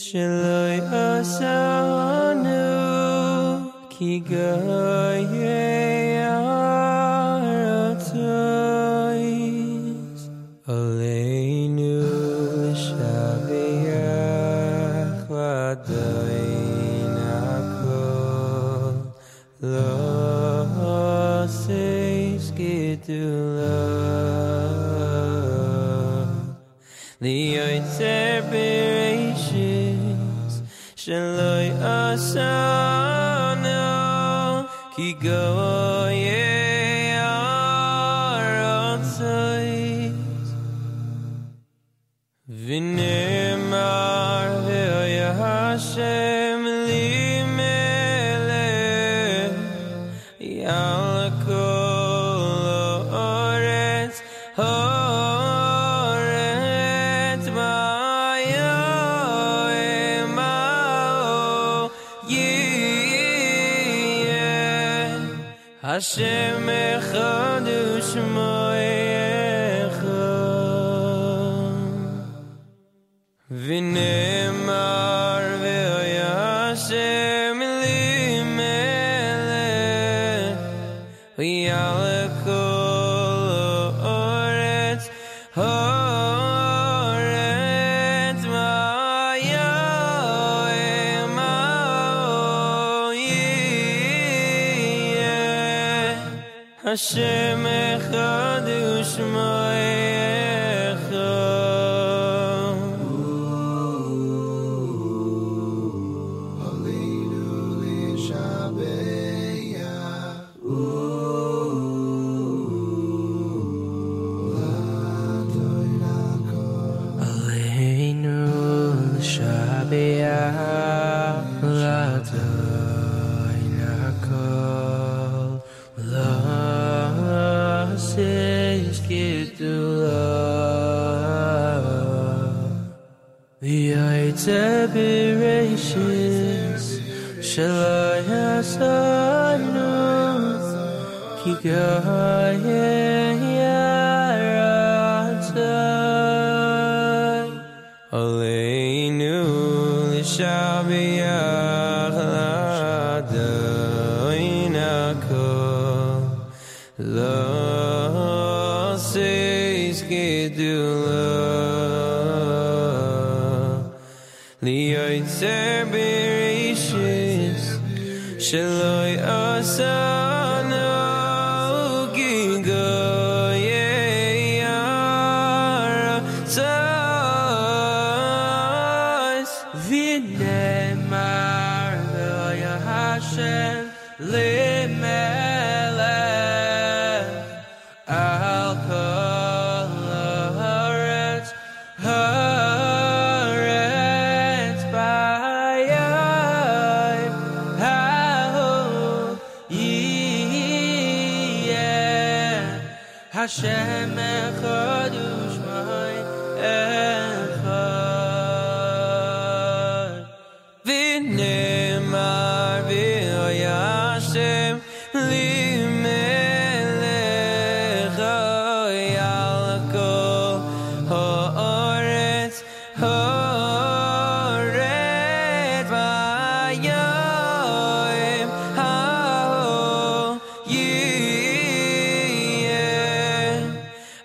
sheloi asanu ki goyei Hashem Echad Shema השם אחד ושמה together.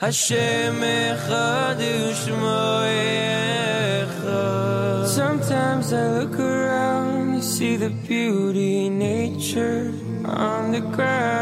Hashem Echad Echad. Sometimes I look around, and see the beauty in nature on the ground.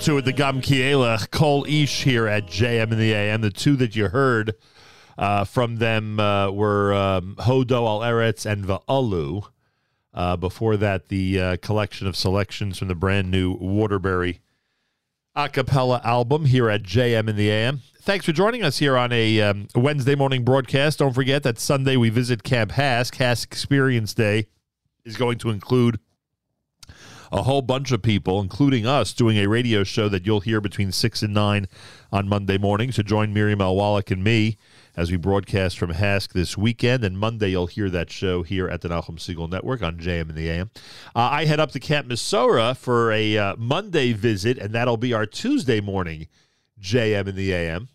Two at the Gam Kielech. Cole Ish here at JM in the AM. The two that you heard uh, from them uh, were um, Hodo Al Eretz and Va'alu. Uh, before that, the uh, collection of selections from the brand new Waterbury a cappella album here at JM in the AM. Thanks for joining us here on a um, Wednesday morning broadcast. Don't forget that Sunday we visit Camp HASC. HASC Experience Day is going to include a whole bunch of people, including us, doing a radio show that you'll hear between 6 and 9 on Monday morning. So join Miriam L. Wallach and me as we broadcast from HASC this weekend. And Monday, you'll hear that show here at the Nachum Segal Network on JM in the AM. Uh, I head up to Camp Mesorah for a uh, Monday visit, and that'll be our Tuesday morning JM in the AM.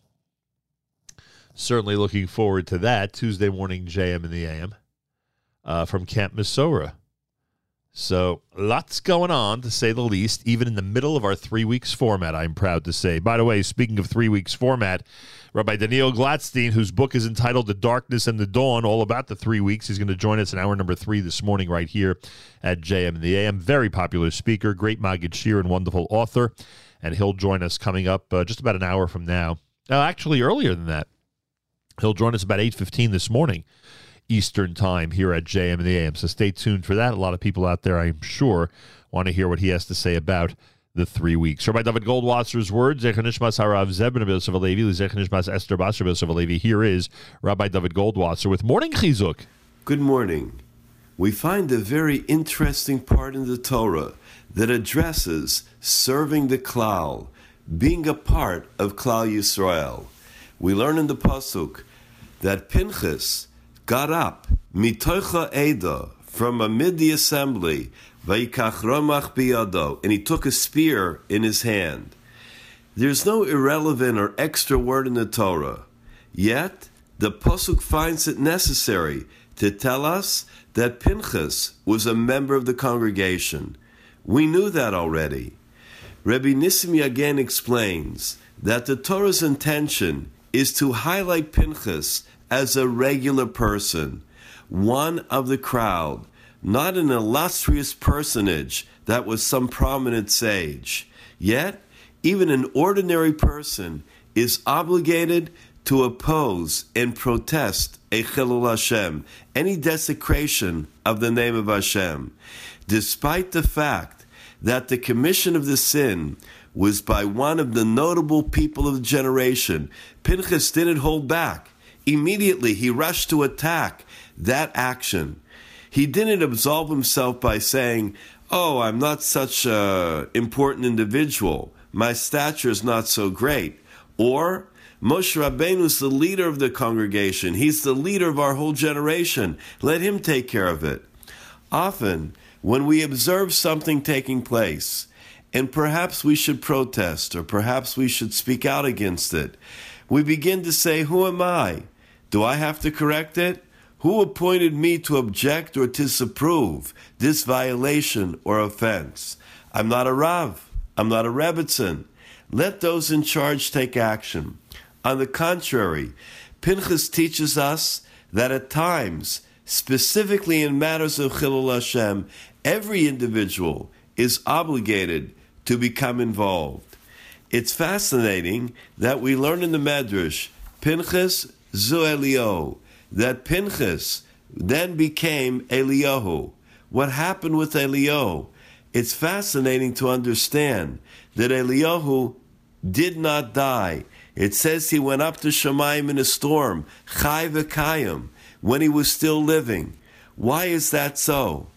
Certainly looking forward to that. Tuesday morning JM in the AM uh, from Camp Mesorah. So, lots going on, to say the least, even in the middle of our three weeks format, I'm proud to say. By the way, speaking of three weeks format, Rabbi Daniel Glatstein, whose book is entitled The Darkness and the Dawn, all about the three weeks, he's going to join us in hour number three this morning, right here at JM and the AM. Very popular speaker, great Maggid Shiur, and wonderful author. And he'll join us coming up uh, just about an hour from now. Uh, actually, earlier than that. He'll join us about 8.15 this morning. Eastern Time here at JM and the AM. So stay tuned for that. A lot of people out there, I'm sure, want to hear what he has to say about the three weeks. Rabbi David Goldwasser's words, Zechanishmas Harav Zebin Abel Levi, Zechanishmas Esther Basar Abel Levi. Here is Rabbi David Goldwasser with Morning Chizuk. Good morning. We find a very interesting part in the Torah that addresses serving the Klal, being a part of Klal Yisrael. We learn in the Pasuk that Pinchas got up, mitocha eda, from amid the assembly, vayikach ramach biyado, and he took a spear in his hand. There's no irrelevant or extra word in the Torah. Yet, the Pasuk finds it necessary to tell us that Pinchas was a member of the congregation. We knew that already. Rabbi Nissim again explains that the Torah's intention is to highlight Pinchas as a regular person, one of the crowd, not an illustrious personage that was some prominent sage. Yet, even an ordinary person is obligated to oppose and protest a Chilul Hashem, any desecration of the name of Hashem, despite the fact that the commission of the sin was by one of the notable people of the generation. Pinchas didn't hold back. Immediately he rushed to attack that action. He didn't absolve himself by saying, Oh, I'm not such an important individual. My stature is not so great. Or, Moshe Rabbeinu is the leader of the congregation. He's the leader of our whole generation. Let him take care of it. Often, when we observe something taking place, and perhaps we should protest, or perhaps we should speak out against it, we begin to say, Who am I? Do I have to correct it? Who appointed me to object or disapprove this violation or offense? I'm not a Rav. I'm not a Rebbitzin. Let those in charge take action. On the contrary, Pinchas teaches us that at times, specifically in matters of Chilul Hashem, every individual is obligated to become involved. It's fascinating that we learn in the Medrash, Pinchas zu Elio, that Pinchas then became Eliyahu. What happened with Eliyahu? It's fascinating to understand that Eliyahu did not die. It says he went up to Shemaim in a storm, Chai v'kayim, when he was still living. Why is that so?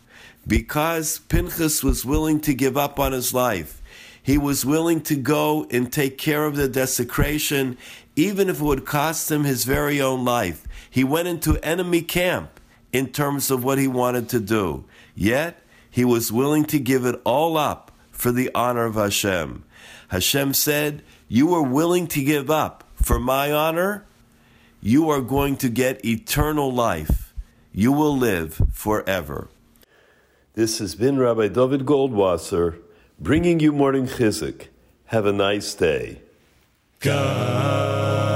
Because Pinchas was willing to give up on his life. He was willing to go and take care of the desecration, even if it would cost him his very own life. He went into enemy camp in terms of what he wanted to do. Yet, he was willing to give it all up for the honor of Hashem. Hashem said, You are willing to give up for my honor? You are going to get eternal life. You will live forever. This has been Rabbi David Goldwasser bringing you morning chizuk. Have a nice day. God.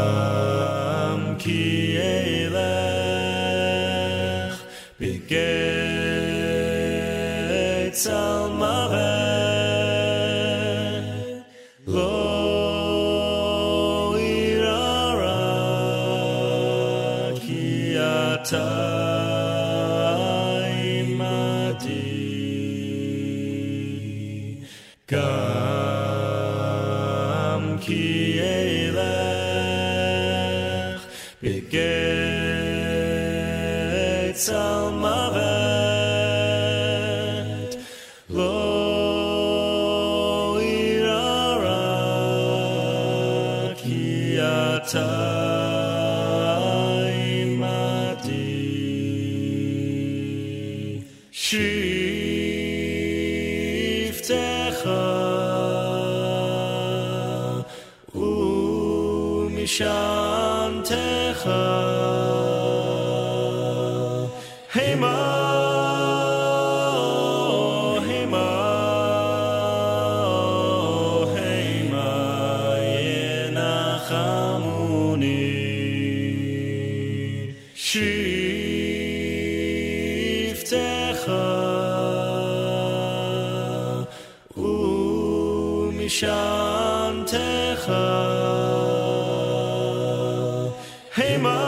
Hey, mom.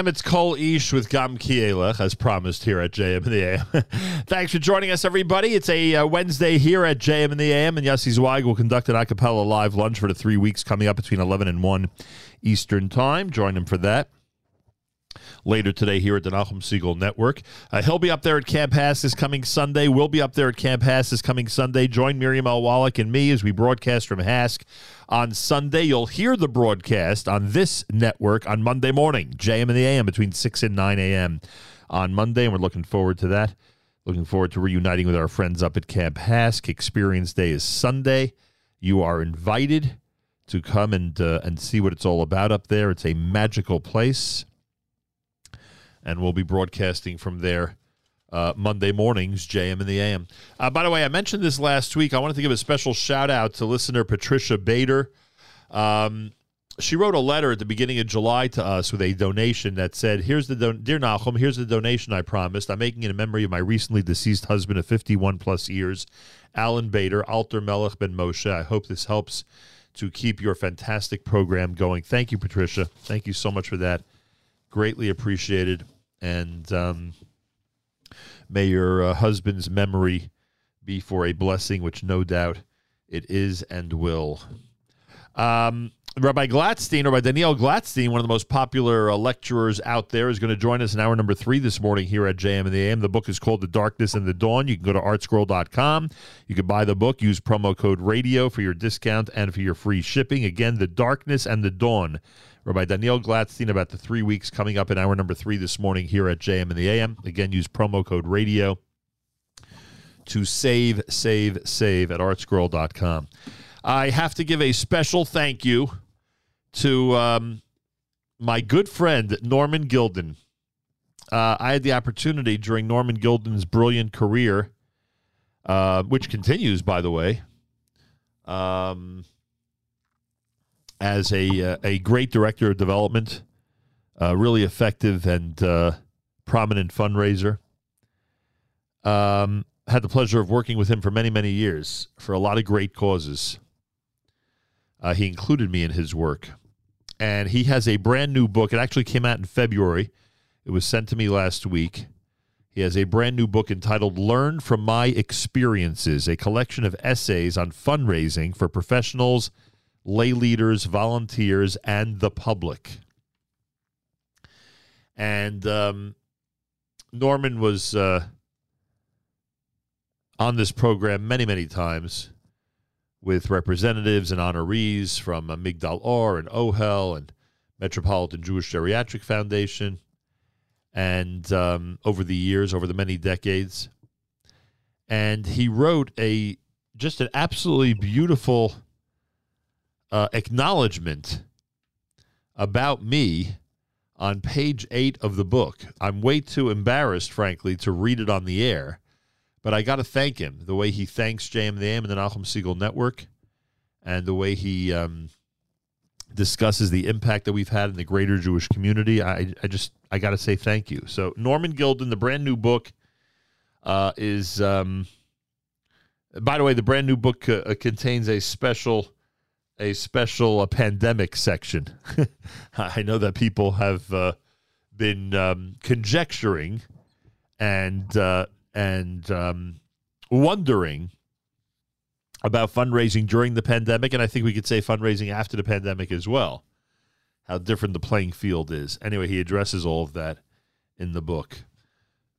AM, it's Cole Ish with Gam Kielech, as promised here at JM in the AM. Thanks for joining us, everybody. It's a uh, Wednesday here at JM in the AM, and Yossi Zweig will conduct an a cappella live lunch for the three weeks coming up between 11 and 1 Eastern Time. Join him for that later today here at the Nachum Segal Network. Uh, he'll be up there at Camp HASC this coming Sunday. We'll be up there at Camp HASC this coming Sunday. Join Miriam L. Wallach and me as we broadcast from HASC on Sunday. You'll hear the broadcast on this network on Monday morning, JM and the AM between 6 and 9 a.m. on Monday, and we're looking forward to that. Looking forward to reuniting with our friends up at Camp HASC. Experience Day is Sunday. You are invited to come and uh, and see what it's all about up there. It's a magical place and we'll be broadcasting from there uh, Monday mornings, JM in the AM. Uh, by the way, I mentioned this last week. I wanted to give a special shout out to listener Patricia Bader. Um, she wrote a letter at the beginning of July to us with a donation that said, "Here's the don- dear Nachum, here's the donation I promised. I'm making it in memory of my recently deceased husband of 51 plus years, Alan Bader, Alter Melech Ben Moshe. I hope this helps to keep your fantastic program going. Thank you, Patricia. Thank you so much for that. Greatly appreciated. And um, may your uh, husband's memory be for a blessing, which no doubt it is and will. Um, Rabbi Glatstein, or by Daniel Glatstein, one of the most popular uh, lecturers out there, is going to join us in hour number three this morning here at JM and the AM. The book is called The Darkness and the Dawn. You can go to artscroll.com. You can buy the book, use promo code radio for your discount and for your free shipping. Again, The Darkness and the Dawn. Rabbi Daniel Glatstein about the three weeks coming up in hour number three this morning here at JM and the AM. Again, use promo code radio to save, save, save at artscroll.com. I have to give a special thank you to um, my good friend Norman Gilden. Uh, I had the opportunity during Norman Gilden's brilliant career, uh, which continues, by the way, um, as a uh, a great director of development, really effective and uh, prominent fundraiser. Um, had the pleasure of working with him for many many years for a lot of great causes. Uh, he included me in his work. And he has a brand new book. It actually came out in February. It was sent to me last week. He has a brand new book entitled Learn from My Experiences, a collection of essays on fundraising for professionals, lay leaders, volunteers, and the public. And um, Norman was uh, on this program many, many times with representatives and honorees from Migdal Or and OHEL and Metropolitan Jewish Geriatric Foundation, and um, over the years, over the many decades. And he wrote a just an absolutely beautiful uh, acknowledgement about me on page eight of the book. I'm way too embarrassed, frankly, to read it on the air. But I got to thank him the way he thanks JM and the Nachum Segal Network, and the way he um, discusses the impact that we've had in the greater Jewish community. I, I just I got to say thank you. So Norman Gilden, the brand new book uh, is. Um, by the way, the brand new book uh, contains a special a special uh, pandemic section. I know that people have uh, been um, conjecturing and uh, and um, wondering about fundraising during the pandemic, and I think we could say fundraising after the pandemic as well. How different the playing field is. Anyway, he addresses all of that in the book.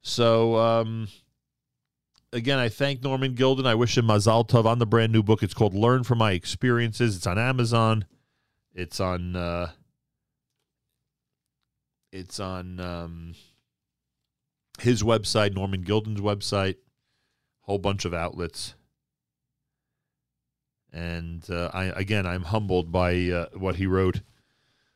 So, um, again, I thank Norman Gilden. I wish him mazal tov on the brand new book. It's called "Learn from My Experiences." It's on Amazon. It's on. Uh, it's on. Um, his website, Norman Gilden's website, whole bunch of outlets. And uh, I again, I'm humbled by uh, what he wrote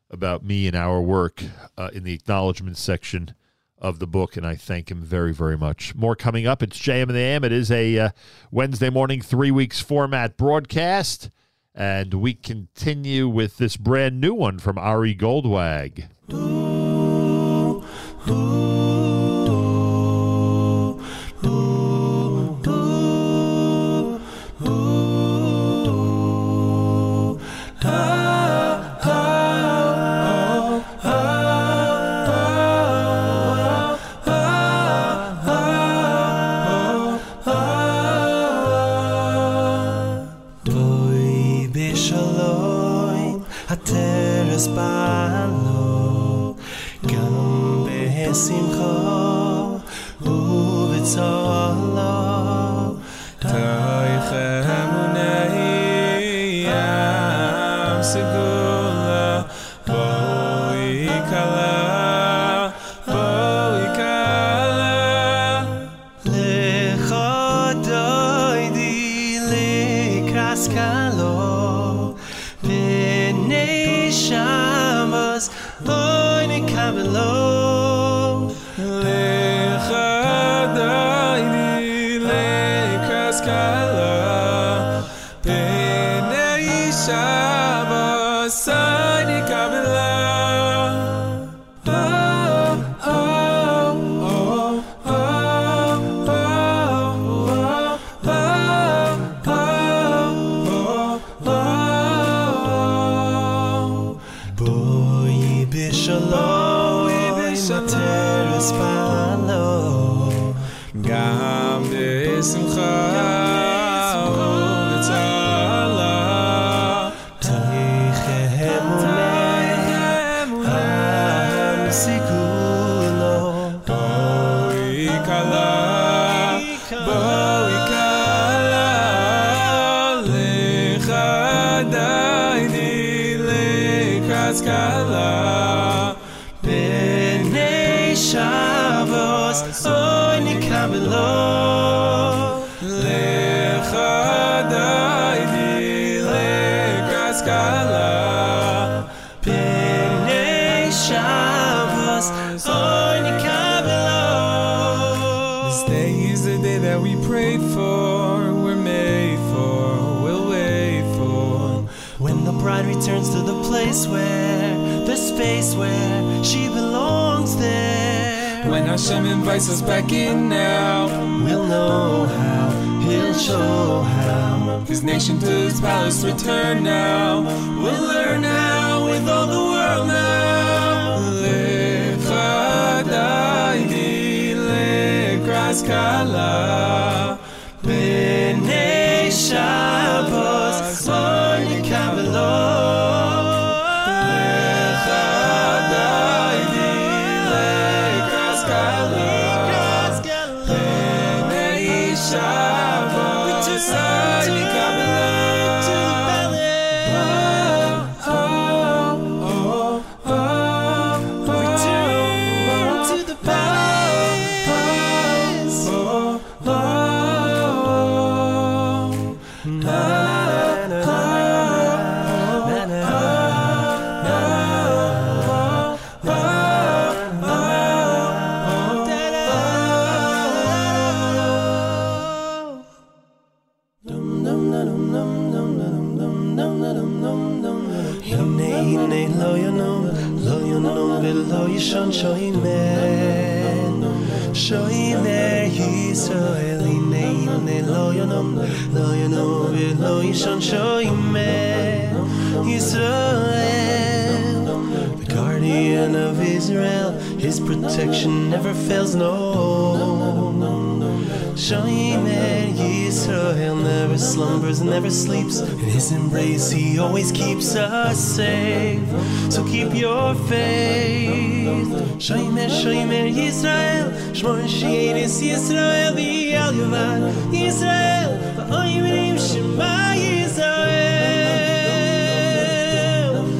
about me and our work uh, in the acknowledgement section of the book, and I thank him very, very much. More coming up. It's JM and the AM. It is a uh, Wednesday morning, three weeks format broadcast, and we continue with this brand new one from Ari Goldwag. invites back in now. We'll know how, he'll show how. His nation to his palace return now. We'll learn how with all the world now. sleeps. In his embrace, he always keeps us safe. So keep your faith. Shomer, Shomer, Yisrael. Shmor Shieris, Yisrael, Vial Yuval, Yisrael. Oimrim, Shema, Yisrael.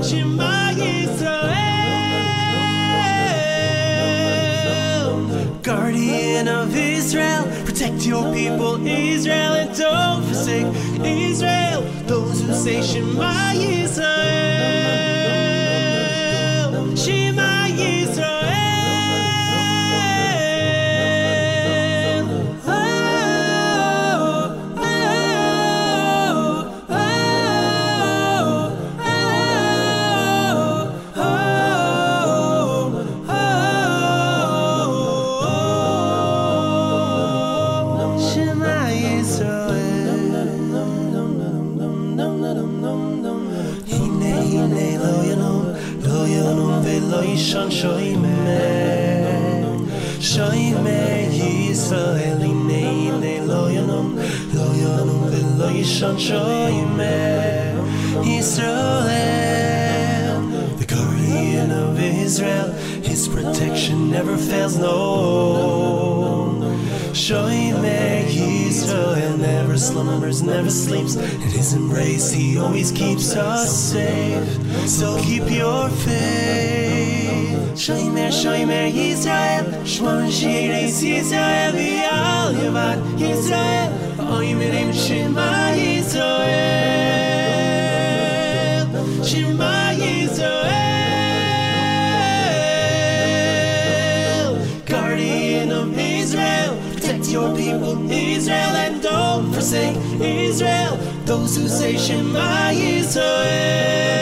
Shema, Yisrael. Guardian of Israel, protect your people, Israel, and don't forsake conversation. Never fails, no. Shoime Yisrael never slumbers, never sleeps. In his embrace, he always keeps us safe. So keep your faith. Shoime, Shoime Yisrael, Shmon Shiris Yisrael, Vial Yavad Yisrael, Oimirim Shema your people, Israel, and don't forsake Israel. Those who say Shema Yisrael,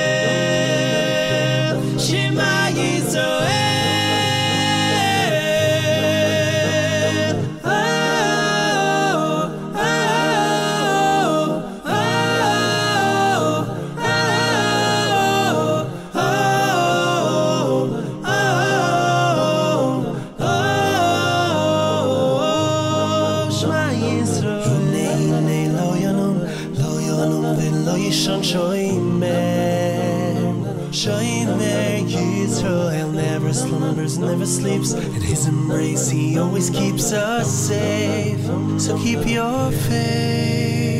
sleeps. In his embrace, he always keeps us safe. So keep your faith.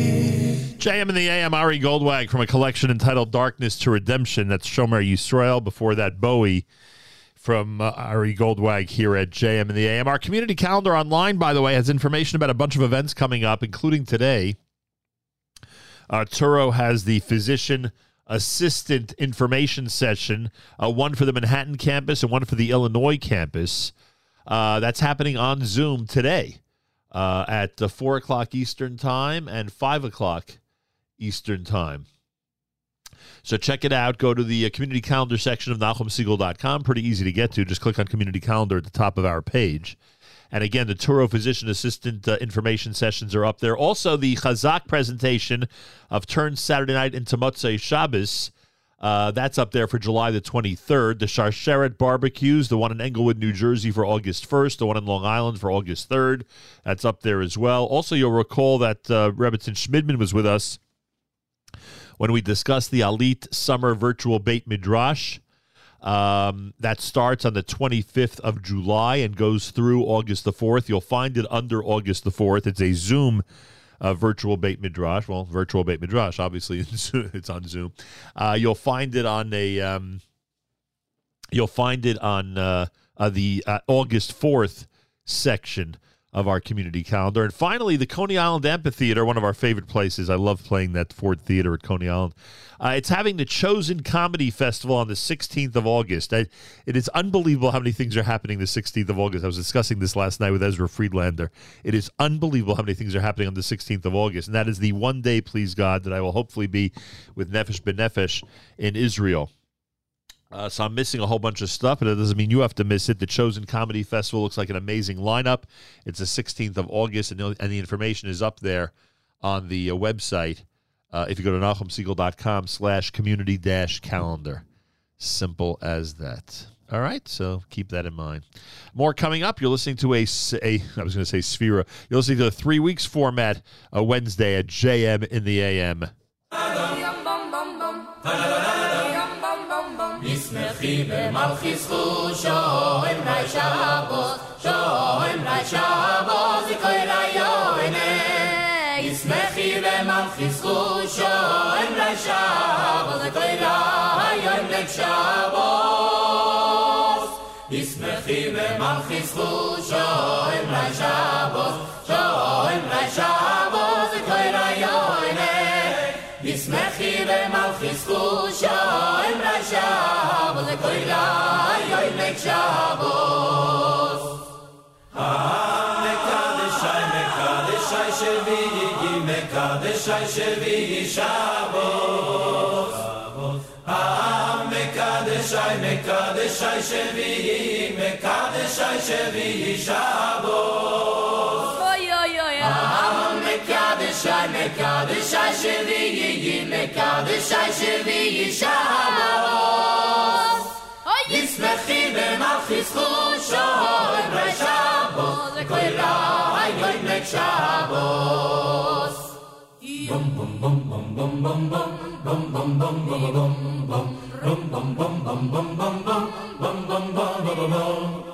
JM in the AM, Ari Goldwag from a collection entitled Darkness to Redemption. That's Shomer Yisrael. Before that, Bowie from uh, Ari Goldwag here at JM in the AM. Our community calendar online, by the way, has information about a bunch of events coming up, including today. Uh, Touro has the physician assistant information session, uh, one for the Manhattan campus and one for the Illinois campus. Uh, that's happening on Zoom today uh, at uh, 4 o'clock Eastern Time and 5 o'clock Eastern Time. So check it out. Go to the uh, community calendar section of NachumSegal.com. Pretty easy to get to. Just click on community calendar at the top of our page. And again, the Touro physician assistant uh, information sessions are up there. Also, the Chazak presentation of Turn Saturday Night into Motzei Shabbos. Uh, that's up there for July the 23rd. The Sharsheret barbecues, the one in Englewood, New Jersey for August 1st, the one in Long Island for August 3rd. That's up there as well. Also, you'll recall that uh, Rebbitzin Schmidman was with us when we discussed the Alit Summer Virtual Beit Midrash. Um, that starts on the 25th of July and goes through August the 4th. You'll find it under August the 4th. It's a Zoom uh, virtual Beit Midrash. Well, virtual Beit Midrash, obviously, it's on Zoom. Uh, you'll find it on a. Um, you'll find it on uh, uh, the uh, August 4th section of our community calendar. And finally, the Coney Island Amphitheater, one of our favorite places. I love playing that Ford Theater at Coney Island. Uh, it's having the Chosen Comedy Festival on the 16th of August. I, it is unbelievable how many things are happening the 16th of August. I was discussing this last night with Ezra Friedlander. It is unbelievable how many things are happening on the 16th of August. And that is the one day, please God, that I will hopefully be with Nefesh B'Nefesh in Israel. Uh, so I'm missing a whole bunch of stuff, but it doesn't mean you have to miss it. The Chosen Comedy Festival looks like an amazing lineup. It's the 16th of August, and the, and the information is up there on the uh, website. Uh, if you go to NachumSegal.com slash community dash calendar. Simple as that. All right, so keep that in mind. More coming up. You're listening to a, a I was going to say Sefira. You're listening to a three weeks format, a Wednesday at JM in the AM. smekhim be malchis khu shoyn vay shabos shoyn vay shabos ikoy rayone smekhim be malchis khu shoyn vay shabos ikoy rayone shabos smekhim be malchis khu shoyn vay shabos shoyn vay shabos de mal khisku shoym ra shab le koila yoy mek shabos. Ah, ha me kade shay me kade shvi gi me kade shvi shabos. Ah, ha me kade shay me kade shvi me kade shvi shabos. Mekadeshai, Mekadeshai, Shevigi, Mekadeshai, Shevigi, Shabbos. Yismechi b'malchis chusho, Emrei Shabbos, Ekoy Rai, Yoimek Shabbos. Bum, bum, bum, bum, bum, bum, bum, bum, bum, bum, bum, bum, bum. Bum bum bum bum bum bum bum bum bum bum bum bum bum.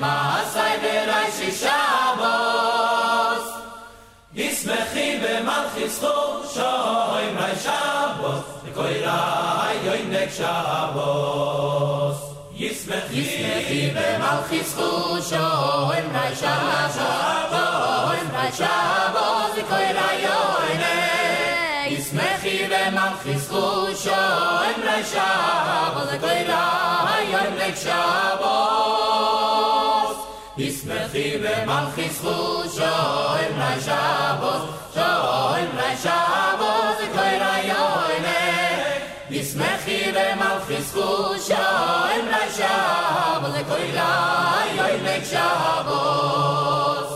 מעשי בראי שישה בוס ישמחי ומלכי זכו שוי מראי שבוס וכוי ראי יוי נק שבוס ישמחי ומלכי זכו שוי מראי שבוס וכוי ראי שבוס וכוי ראי יוי נק ישמחי ומלכי זכו שוי מראי שבוס וכוי ראי יוי שבוס במלכיס חוש שאוים רי שבוס שאוים שבוס כוי יוינה נשמחי במלכיס חוש שאוים רי שבוס כוי רי שבוס.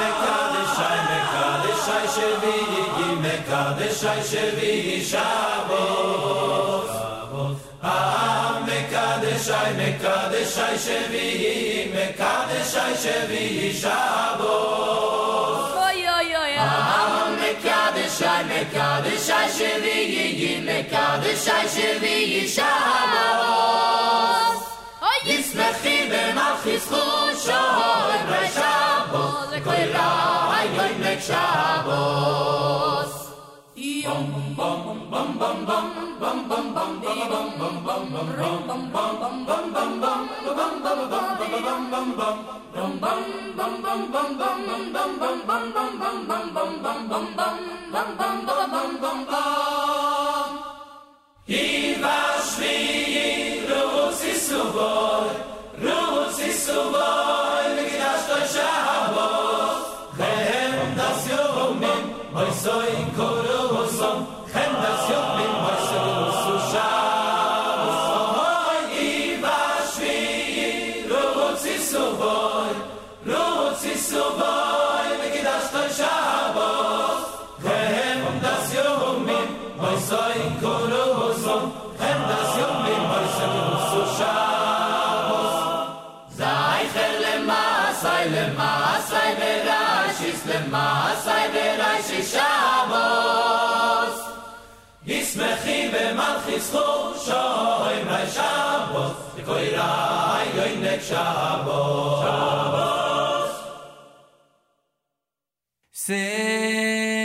מקדשי מקדשי שבי מקדשי שבי שבוס. shai me kade shai shvi me kade shai shvi shabo oy oy. Oy me kade shai me kade shai shvi yi me kade shai shvi shabo oy is me khibe ma khisku shoy me shabo kolay oy me shabo Viva Svei, Rosi Suvor, Rosi Suvor. slow shoy the shabbos shabbos say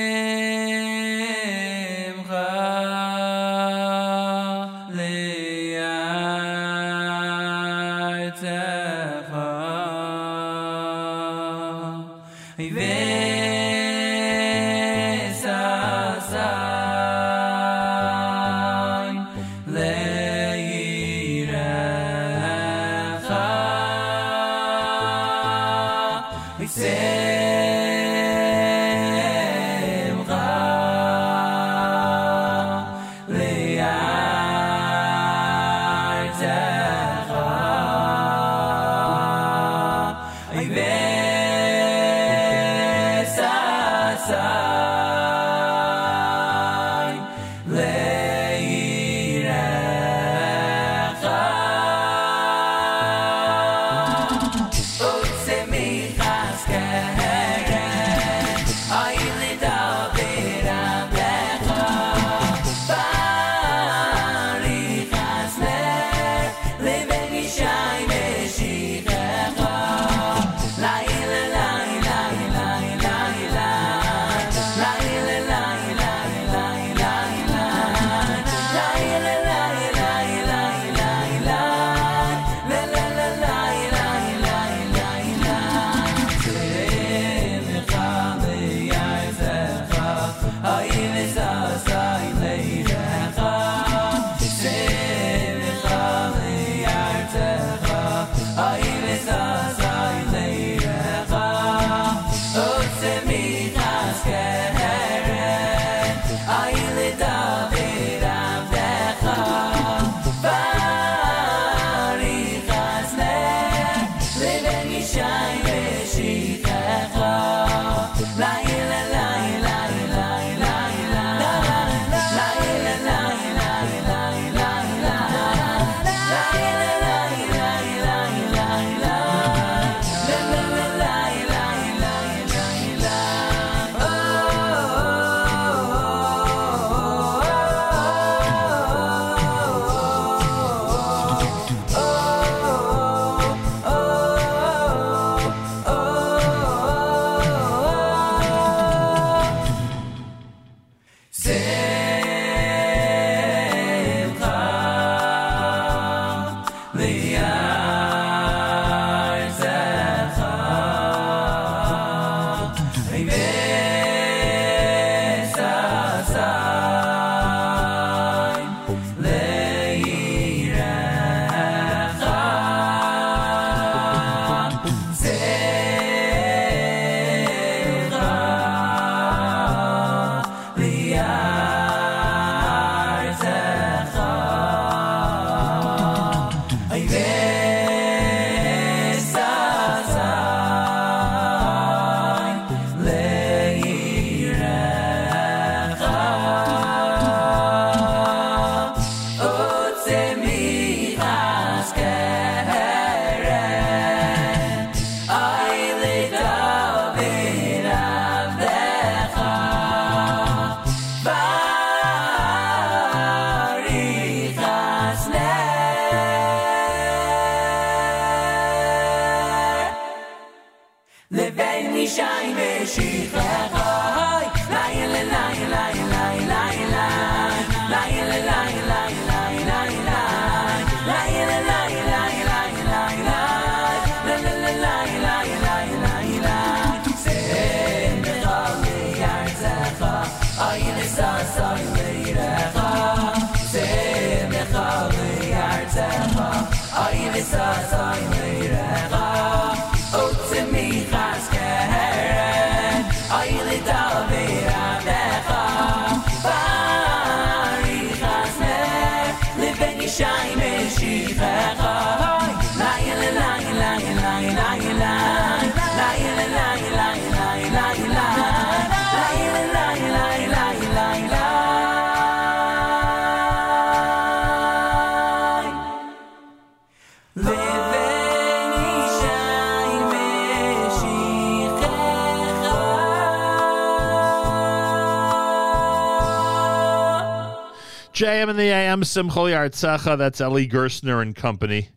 AM, Simchol Yartzecha. That's Ellie Gerstner and Company.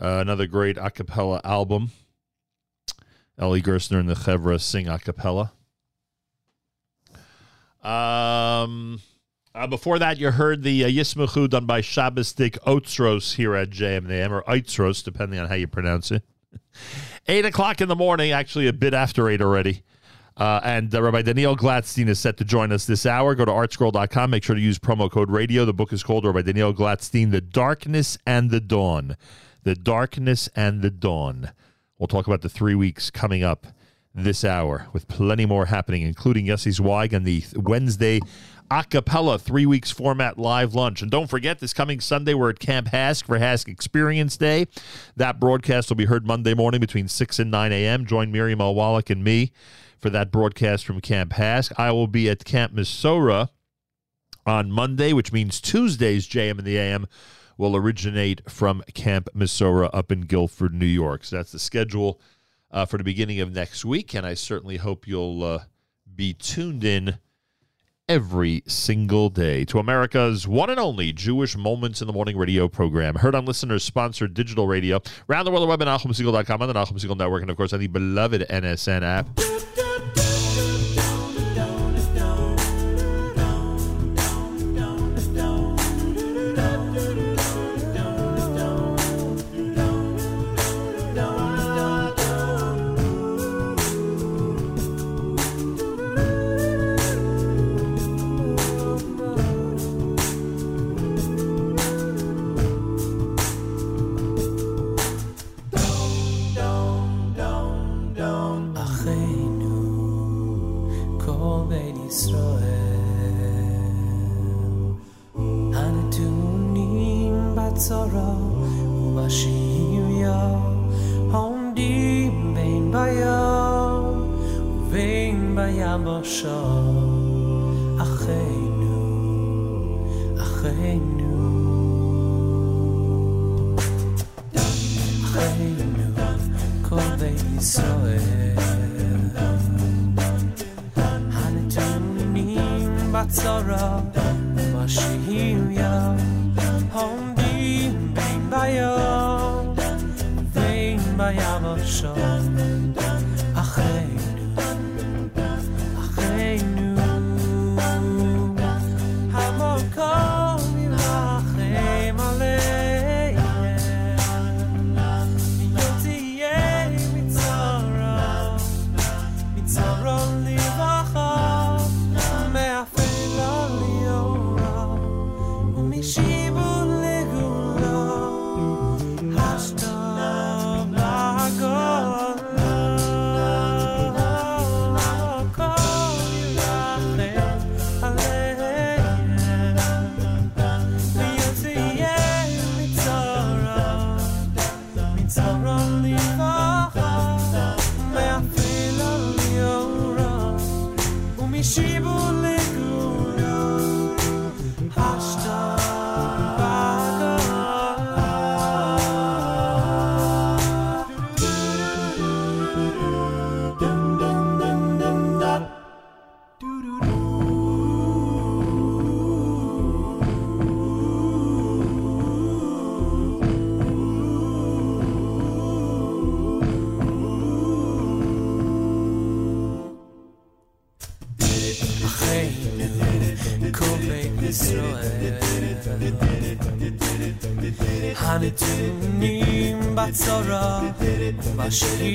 Uh, another great a cappella album. Ellie Gerstner and the Chevra sing a cappella. Um, uh, before that, you heard the uh, Yismachu done by Shabbosdik Otzros here at JM in the or Eitzros, depending on how you pronounce it. 8 o'clock in the morning, actually a bit after 8 already. Uh, and uh, Rabbi Daniel Glatstein is set to join us this hour. Go to artscroll.com. Make sure to use promo code radio. The book is called Rabbi Daniel Glatstein, The Darkness and the Dawn. The Darkness and the Dawn. We'll talk about the three weeks coming up this hour with plenty more happening, including Yossi Zweig and the Wednesday a cappella three weeks format live lunch. And don't forget, this coming Sunday, we're at Camp HASC for HASC Experience Day. That broadcast will be heard Monday morning between 6 and 9 a.m. Join Miriam. Wallach and me for that broadcast from Camp HASC. I will be at Camp Mesorah on Monday, which means Tuesday's JM and the AM will originate from Camp Mesorah up in Guilford, New York. So that's the schedule uh, for the beginning of next week, and I certainly hope you'll uh, be tuned in every single day to America's one and only Jewish Moments in the Morning radio program. Heard on listeners sponsored digital radio around the world, the web at NachumSegal.com, on the Nachum Segal Network, and of course on the beloved NSN app. shore. 谁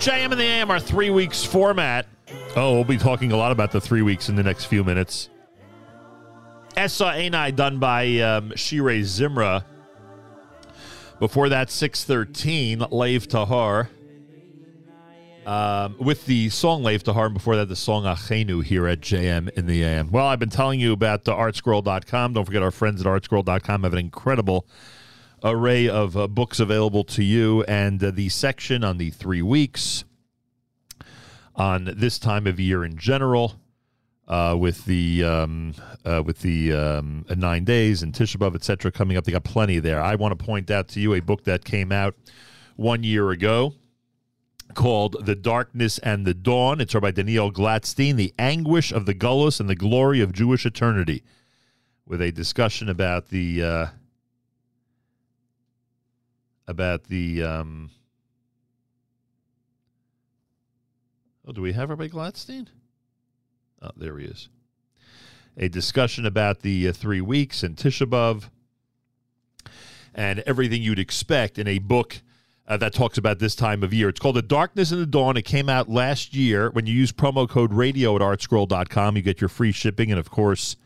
JM and the AM, our three weeks format. Oh, we'll be talking a lot about the three weeks in the next few minutes. Essa Ainai done by um, Shire Zimra. Before that, 613, Lave Tahar. Um, with the song Lave Tahar, and before that, the song Achenu here at JM in the AM. Well, I've been telling you about the artscroll.com. Don't forget our friends at artscroll.com have an incredible array of uh, books available to you and uh, the section on the three weeks on this time of year in general uh, with the um, uh, with the um, uh, nine days and Tisha B'av, etc. coming up. They got plenty there. I want to point out to you a book that came out one year ago called The Darkness and the Dawn. It's by Daniel Glatstein, The Anguish of the Gullus and the Glory of Jewish Eternity, with a discussion about the uh, about the um, oh, do we have Rabbi Glatstein? Oh, there he is. a discussion about the uh, three weeks and Tisha B'Av and everything you'd expect in a book uh, that talks about this time of year. It's called The Darkness and the Dawn. It came out last year. When you use promo code radio at artscroll.com, you get your free shipping and, of course,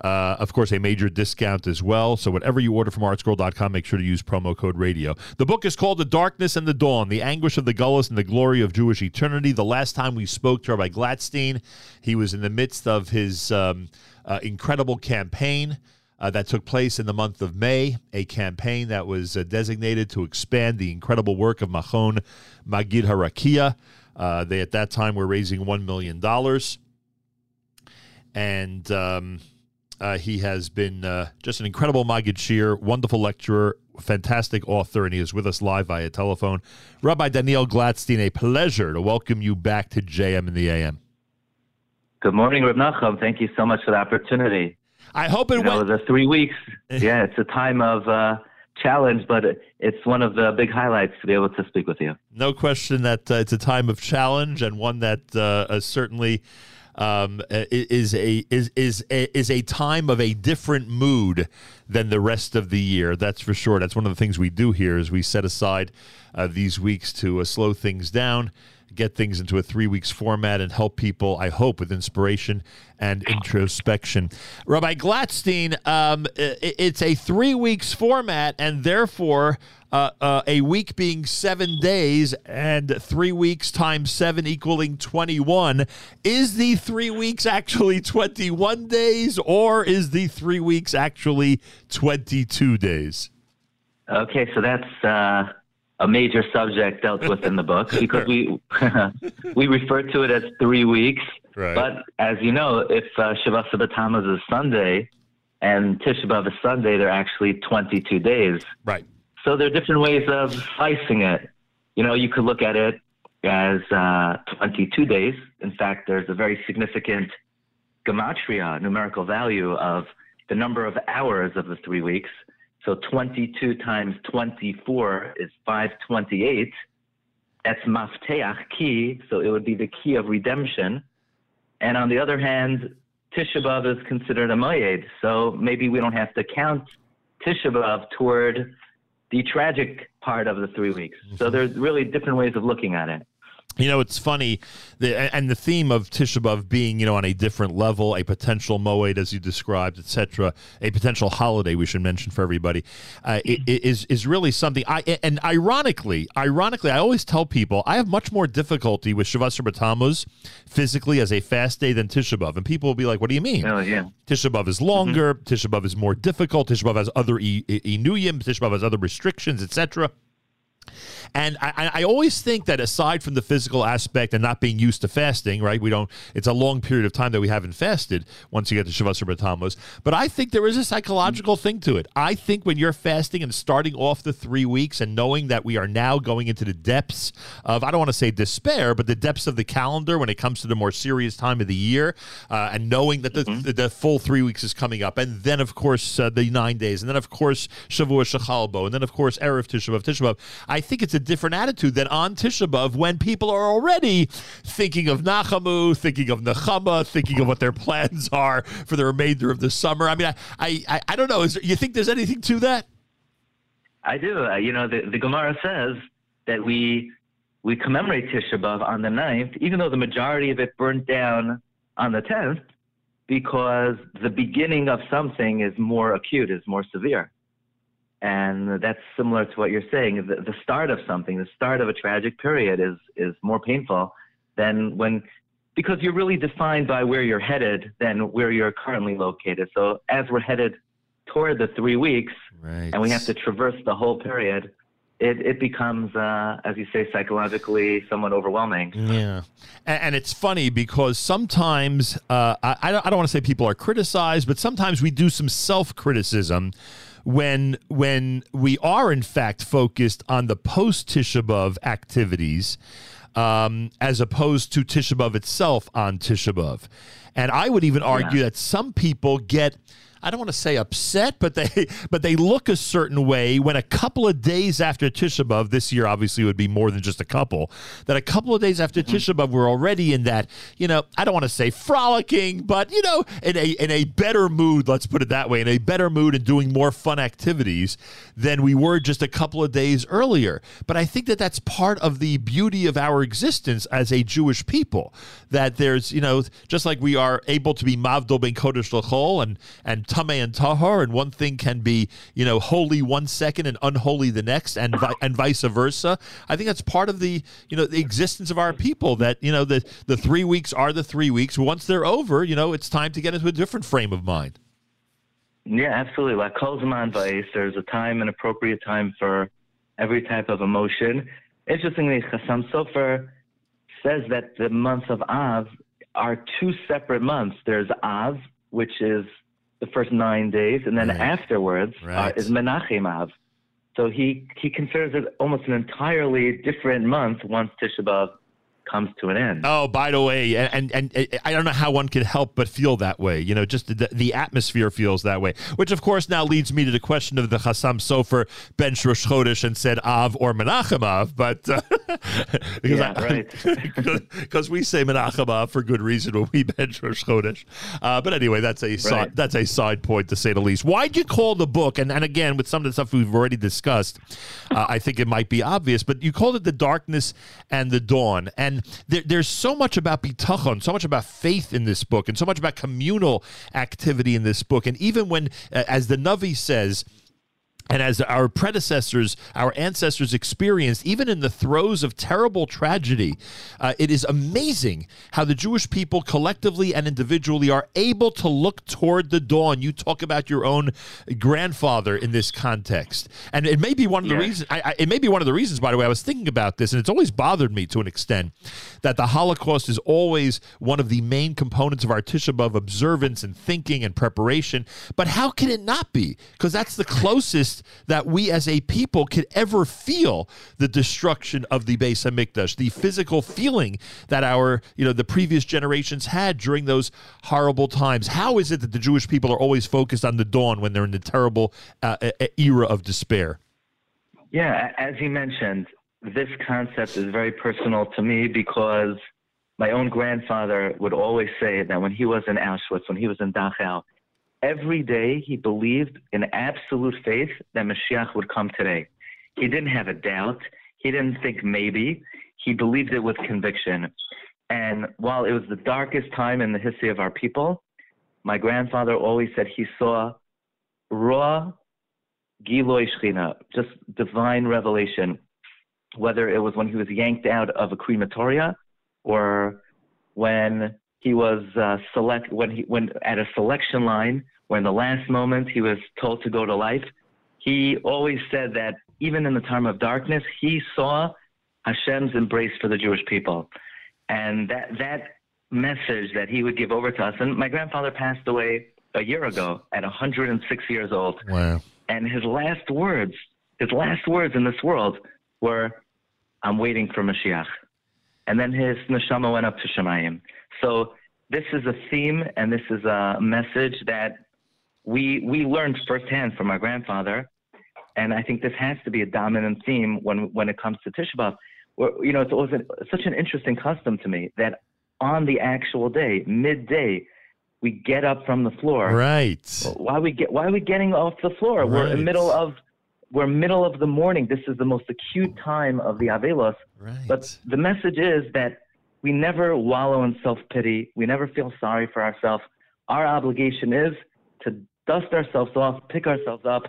uh, of course, a major discount as well. So, whatever you order from artscroll.com, make sure to use promo code radio. The book is called The Darkness and the Dawn The Anguish of the Gullus and the Glory of Jewish Eternity. The last time we spoke to Rabbi Glatstein, he was in the midst of his um, uh, incredible campaign. Uh, that took place in the month of May, a campaign that was uh, designated to expand the incredible work of Machon Maggid Harakia. Uh, they at that time were raising $1 million. And um, uh, he has been uh, just an incredible Maggid Shiur, wonderful lecturer, fantastic author, and he is with us live via telephone. Rabbi Daniel Glatstein, a pleasure to welcome you back to JM in the AM. Good morning, Reb Nachum. Thank you so much for the opportunity. I hope it you know, went. the three weeks. Yeah, it's a time of uh, challenge, but it's one of the big highlights to be able to speak with you. No question that uh, it's a time of challenge and one that uh, uh, certainly um, is a is is is a time of a different mood than the rest of the year. That's for sure. That's one of the things we do here is we set aside uh, these weeks to uh, slow things down. Get things into a three weeks format and help people, I hope, with inspiration and introspection. Rabbi Glatstein, um, it's a three weeks format, and therefore uh, uh, a week being seven days and three weeks times seven equaling 21. Is the three weeks actually 21 days or is the three weeks actually 22 days? Okay, so that's uh, a major subject dealt with in the book because we we refer to it as three weeks. Right. But as you know, if uh, B'Tammuz is Sunday and Tisha B'av is Sunday, they're actually 22 days. Right. So there are different ways of slicing it. You know, you could look at it as uh, 22 days. In fact, there's a very significant gematria, numerical value of the number of hours of the three weeks. So 22 times 24 is 528. That's mafteach key, so it would be the key of redemption. And on the other hand, Tisha B'Av is considered a moyed, so maybe we don't have to count Tisha B'Av toward the tragic part of the three weeks. So mm-hmm. there's really different ways of looking at it. You know, it's funny, the, and the theme of Tisha B'Av being, you know, on a different level, a potential moed, as you described, etc., a potential holiday we should mention for everybody, uh, is is really something. I and ironically, ironically, I always tell people I have much more difficulty with Shavasar B'Tammuz physically as a fast day than Tisha B'Av, and people will be like, "What do you mean?" Oh, yeah. Tisha B'Av is longer. Tisha B'Av is more difficult. Tisha B'Av has other e- e- inuyim. Tisha B'Av has other restrictions, etc. And I, I- always think that aside from the physical aspect and not being used to fasting, right? We don't. It's a long period of time that we haven't fasted once you get to Shavasar B'Tammuz. But I think there is a psychological thing to it. I think when you're fasting and starting off the three weeks and knowing that we are now going into the depths of I don't want to say despair, but the depths of the calendar when it comes to the more serious time of the year, uh, and knowing that the, the, the full three weeks is coming up, and then of course uh, the nine days, and then of course Shavua Shechalbo, and then of course erev Tisha B'av, Tisha B'av. I think it's a different attitude than on Tisha B'av when people are already thinking of Nachamu, thinking of Nechama, thinking of what their plans are for the remainder of the summer. I mean, I I, I, I don't know. Is there, you think there's anything to that? I do. Uh, you know, the, the Gemara says that we we commemorate Tisha B'av on the 9th, even though the majority of it burnt down on the 10th, because the beginning of something is more acute, is more severe. And that's similar to what you're saying. The, the start of something, the start of a tragic period is, is more painful than when, because you're really defined by where you're headed than where you're currently located. So as we're headed toward the three weeks, right. and we have to traverse the whole period, it, it becomes, uh, as you say, psychologically somewhat overwhelming. Yeah, and, and it's funny because sometimes uh, I, I don't, I don't want to say people are criticized, but sometimes we do some self criticism when when we are in fact focused on the post Tisha B'av activities. Um, as opposed to Tisha B'av itself on Tisha B'av. And I would even argue that some people get I don't want to say upset, but they but they look a certain way when a couple of days after Tisha B'av this year obviously would be more than just a couple. That a couple of days after mm-hmm. Tisha B'av we're already in that you know I don't want to say frolicking, but you know in a in a better mood. Let's put it that way, in a better mood and doing more fun activities than we were just a couple of days earlier. But I think that that's part of the beauty of our existence as a Jewish people. That there's you know just like we are able to be mavdol ben kodesh l'chol and and tameh and tahor, and one thing can be you know holy one second and unholy the next, and vi- and vice versa. I think that's part of the you know the existence of our people. That you know the the three weeks are the three weeks. Once they're over, you know it's time to get into a different frame of mind. Yeah, absolutely. Like Kozman Vice, there's a time, and appropriate time for every type of emotion. Interestingly, Chassam Sofer says that the month of Av are two separate months. There's Av, which is the first nine days, and then afterwards uh, is Menachem Av. So he, he considers it almost an entirely different month once Tisha B'Av comes to an end. Oh, by the way, and, and and I don't know how one could help but feel that way. You know, just the, the atmosphere feels that way. Which, of course, now leads me to the question of the Chassam Sofer bench Rosh Chodesh and said Av or Menachem Av, but uh, because Yeah, I- right. because we say Menachem Av for good reason when we bench Rosh Chodesh. Uh, but anyway, that's a side, Right. that's a side point to say the least. Why'd you call the book? And and again, with some of the stuff we've already discussed, uh, I think it might be obvious, but you called it the darkness and the dawn. And there, there's so much about bitachon, so much about faith in this book, and so much about communal activity in this book. And even when, uh, as the Navi says. And as our predecessors, our ancestors experienced, even in the throes of terrible tragedy, uh, it is amazing how the Jewish people collectively and individually are able to look toward the dawn. You talk about your own grandfather in this context, and it may be one of the Yeah. reasons. I, I, it may be one of the reasons, by the way, I was thinking about this, and it's always bothered me to an extent that the Holocaust is always one of the main components of our Tisha B'av observance and thinking and preparation. But how can it not be? Because that's the closest that we as a people could ever feel the destruction of the Beis Hamikdash, the physical feeling that our, you know, the previous generations had during those horrible times. How is it that the Jewish people are always focused on the dawn when they're in the terrible uh, era of despair? Yeah, as you mentioned, this concept is very personal to me because my own grandfather would always say that when he was in Auschwitz, when he was in Dachau, every day he believed in absolute faith that Mashiach would come today. He didn't have a doubt. He didn't think maybe. He believed it with conviction. And while it was the darkest time in the history of our people, my grandfather always said he saw raw Giloi Shechina, just divine revelation, whether it was when he was yanked out of a crematoria or when he was uh, select when he when at a selection line when the last moment he was told to go to life he always said that even in the time of darkness he saw Hashem's embrace for the Jewish people and that that message that he would give over to us and my grandfather passed away a year ago at 106 years old Wow. and his last words, his last words in this world were, "I'm waiting for Mashiach." And then his neshama went up to Shemayim. So this is a theme, and this is a message that we we learned firsthand from our grandfather, and I think this has to be a dominant theme when when it comes to Tisha B'av. Where, you know, it's always such an interesting custom to me that on the actual day, midday, we get up from the floor. Right. Why we get? Why are we getting off the floor? We're in the middle of we're middle of the morning. This is the most acute time of the Avelos. Right. But the message is that we never wallow in self pity. We never feel sorry for ourselves. Our obligation is to dust ourselves off, pick ourselves up,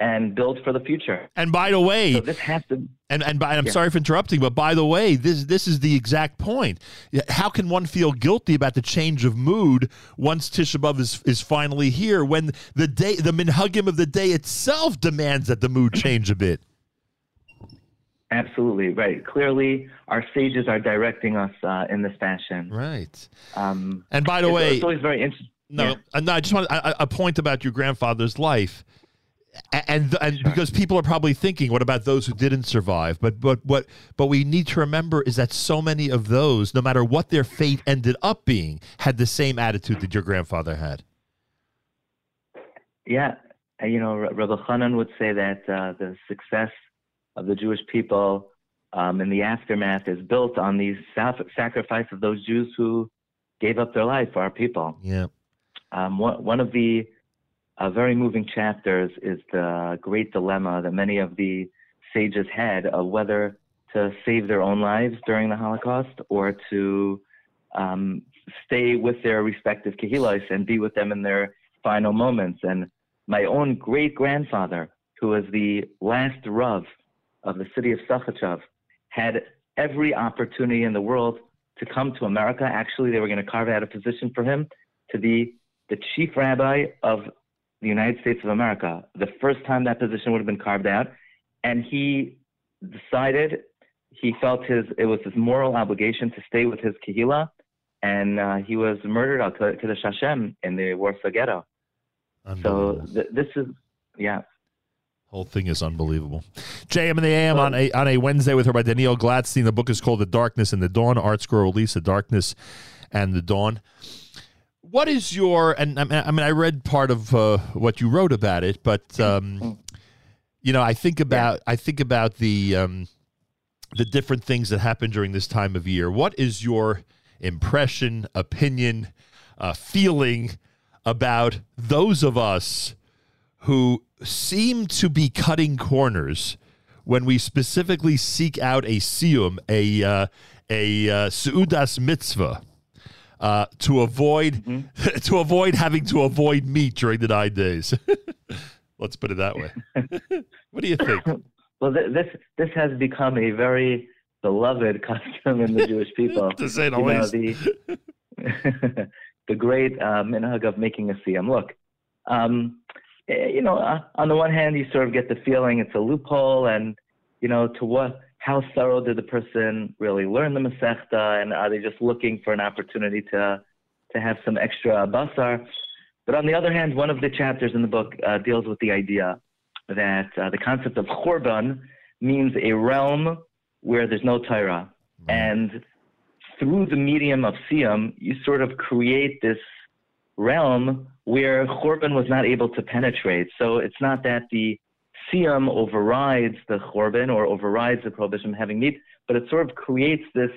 and build for the future. And by the way, So this has to. And and by, I'm Yeah. sorry for interrupting, but by the way, this this is the exact point. How can one feel guilty about the change of mood once Tisha B'av is, is finally here when the day the minhagim of the day itself demands that the mood change a bit? Absolutely right. Clearly, our sages are directing us uh, in this fashion. Right. Um, And by the it's, way, it's always very interesting. No, uh, no. I just want a, a point about your grandfather's life, and and because people are probably thinking, what about those who didn't survive? But but what but we need to remember is that so many of those, no matter what their fate ended up being, had the same attitude that your grandfather had. Yeah, you know, Rabbi Chanan would say that uh, the success of the Jewish people um, in the aftermath is built on the sac- sacrifice of those Jews who gave up their life for our people. Yeah. Um, one, one of the uh, very moving chapters is the great dilemma that many of the sages had of whether to save their own lives during the Holocaust or to um, stay with their respective kehilos and be with them in their final moments. And my own great grandfather, who was the last Rav of the city of Sakhachev, had every opportunity in the world to come to America. Actually, they were going to carve out a position for him to be the chief rabbi of the United States of America. The first time that position would have been carved out, and he decided he felt his it was his moral obligation to stay with his kahila, and uh, he was murdered al the Hashem in the Warsaw Ghetto. So th- this is yeah. Whole thing is unbelievable. JM and the AM on a on a Wednesday with her by Daniel Glatstein. The book is called The Darkness and the Dawn. Art Scroll release, The Darkness and the Dawn. What is your and I mean I, mean, I read part of uh, what you wrote about it, but um, you know I think about I think about the um, the different things that happen during this time of year. What is your impression, opinion, uh, feeling about those of us who seem to be cutting corners when we specifically seek out a siyum, a uh, a uh, seudas mitzvah, uh, to avoid to avoid having to avoid meat during the nine days. Let's put it that way. what do you think? Well, th- this this has become a very beloved custom in the Jewish people. To say the You know, the, the great uh, minhag of making a siyam. Look, um, you know, uh, on the one hand, you sort of get the feeling it's a loophole, and you know, to what, how thorough did the person really learn the masechta, and are they just looking for an opportunity to to have some extra basar? But on the other hand, one of the chapters in the book uh, deals with the idea that uh, the concept of churban means a realm where there's no Torah. And through the medium of Siyam, you sort of create this realm where Churban was not able to penetrate. So it's not that the Siyam overrides the Churban or overrides the prohibition of having meat, but it sort of creates this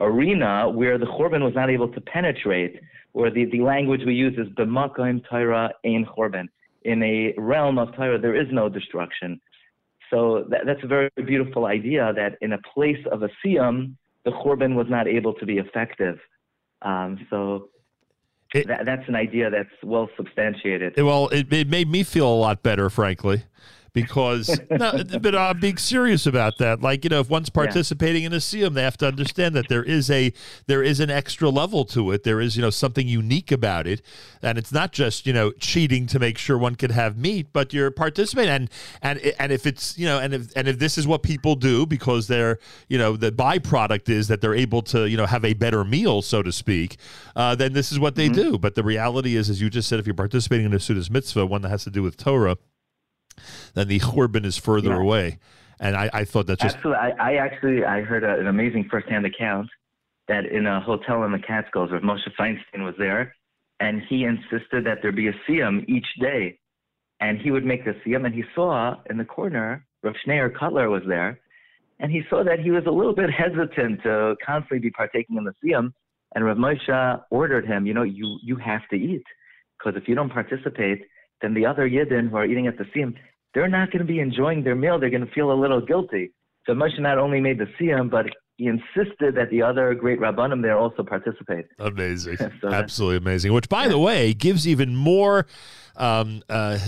arena where the Churban was not able to penetrate, where the, the language we use is B'makayim Torah ein Churban. In a realm of Torah, there is no destruction. So that, that's a very beautiful idea that in a place of a Siyam, the Churban was not able to be effective. Um, so that, that's an idea that's well substantiated. Well, it, it made me feel a lot better, frankly, because no, but I'm being serious about that. Like you know, if one's participating in a siyum, they have to understand that there is a there is an extra level to it. There is you know something unique about it, and it's not just you know cheating to make sure one could have meat, but you're participating. And and and if it's you know and if and if this is what people do because they're you know the byproduct is that they're able to you know have a better meal, so to speak, uh, then this is what they do. But the reality is, as you just said, if you're participating in a Seudas mitzvah, one that has to do with Torah, then the churban is further Yeah. away. And I, I thought that just Absolutely. I, I actually I heard a, an amazing firsthand account that in a hotel in the Catskills where Moshe Feinstein was there, and he insisted that there be a siyam each day, and he would make the siyam, and he saw in the corner Rav Shneur Kotler was there, and he saw that he was a little bit hesitant to constantly be partaking in the siyam, and Rav Moshe ordered him, you know, you you have to eat, because if you don't participate, then the other yidden who are eating at the siyam, they're not going to be enjoying their meal. They're going to feel a little guilty. So Moshe not only made the siyam, but he insisted that the other great rabbanim there also participate. Amazing. So Absolutely amazing. Which, by the way, gives even more. Um, uh,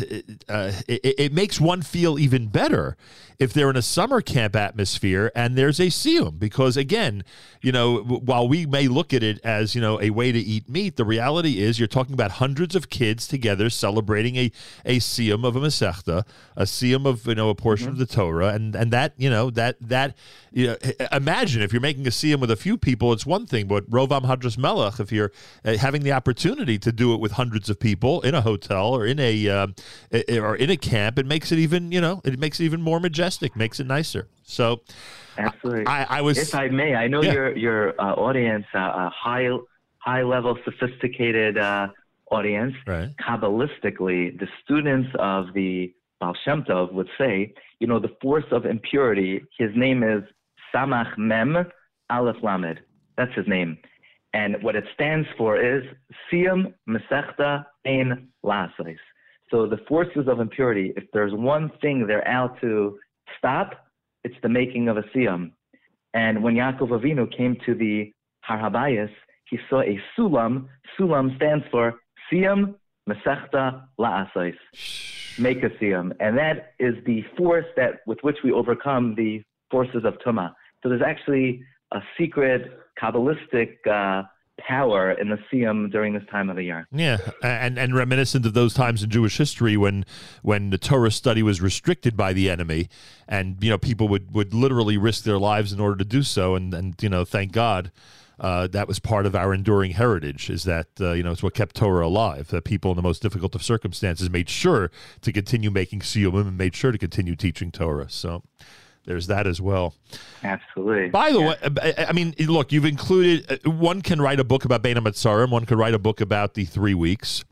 uh, it, it makes one feel even better if they're in a summer camp atmosphere and there's a siyum because again, you know, while we may look at it as you know a way to eat meat, the reality is you're talking about hundreds of kids together celebrating a a siyum of a masechta, a siyum of you know a portion of the Torah, and and that you know that that you know, imagine if you're making a siyum with a few people, it's one thing, but Rovam Hadras Melech, if you're uh, having the opportunity to do it with hundreds of people in a hotel or in a i- or in a camp, it makes it even you know it makes it even more majestic, makes it nicer. So, Absolutely. I, I was if I may, I know Yeah. your your uh, audience, uh, a high high level, sophisticated uh, audience, Right. Kabbalistically, the students of the Baal Shem Tov would say, you know, the force of impurity, his name is Samach Mem Aleph Lamed. That's his name. And what it stands for is Siyam Mesechta Ein Lasais. So the forces of impurity, if there's one thing they're out to stop, it's the making of a Siyam. And when Yaakov Avinu came to the Har Habayis, he saw a Sulam. Sulam stands for Siyam Mesechta La'asais. Make a Siyam. And that is the force that with which we overcome the forces of tuma. So there's actually a secret Kabbalistic uh, power in the Siyam during this time of the year. Yeah, and and reminiscent of those times in Jewish history when when the Torah study was restricted by the enemy, and you know people would would literally risk their lives in order to do so, and and you know thank God. Uh, that was part of our enduring heritage. Is that uh, you know it's what kept Torah alive. That people in the most difficult of circumstances made sure to continue making siyumim and made sure to continue teaching Torah. So there's that as well. Absolutely. By the way, I- mean, look, you've included. uh, One can write a book about Bein Hametzarim. One could write a book about the three weeks.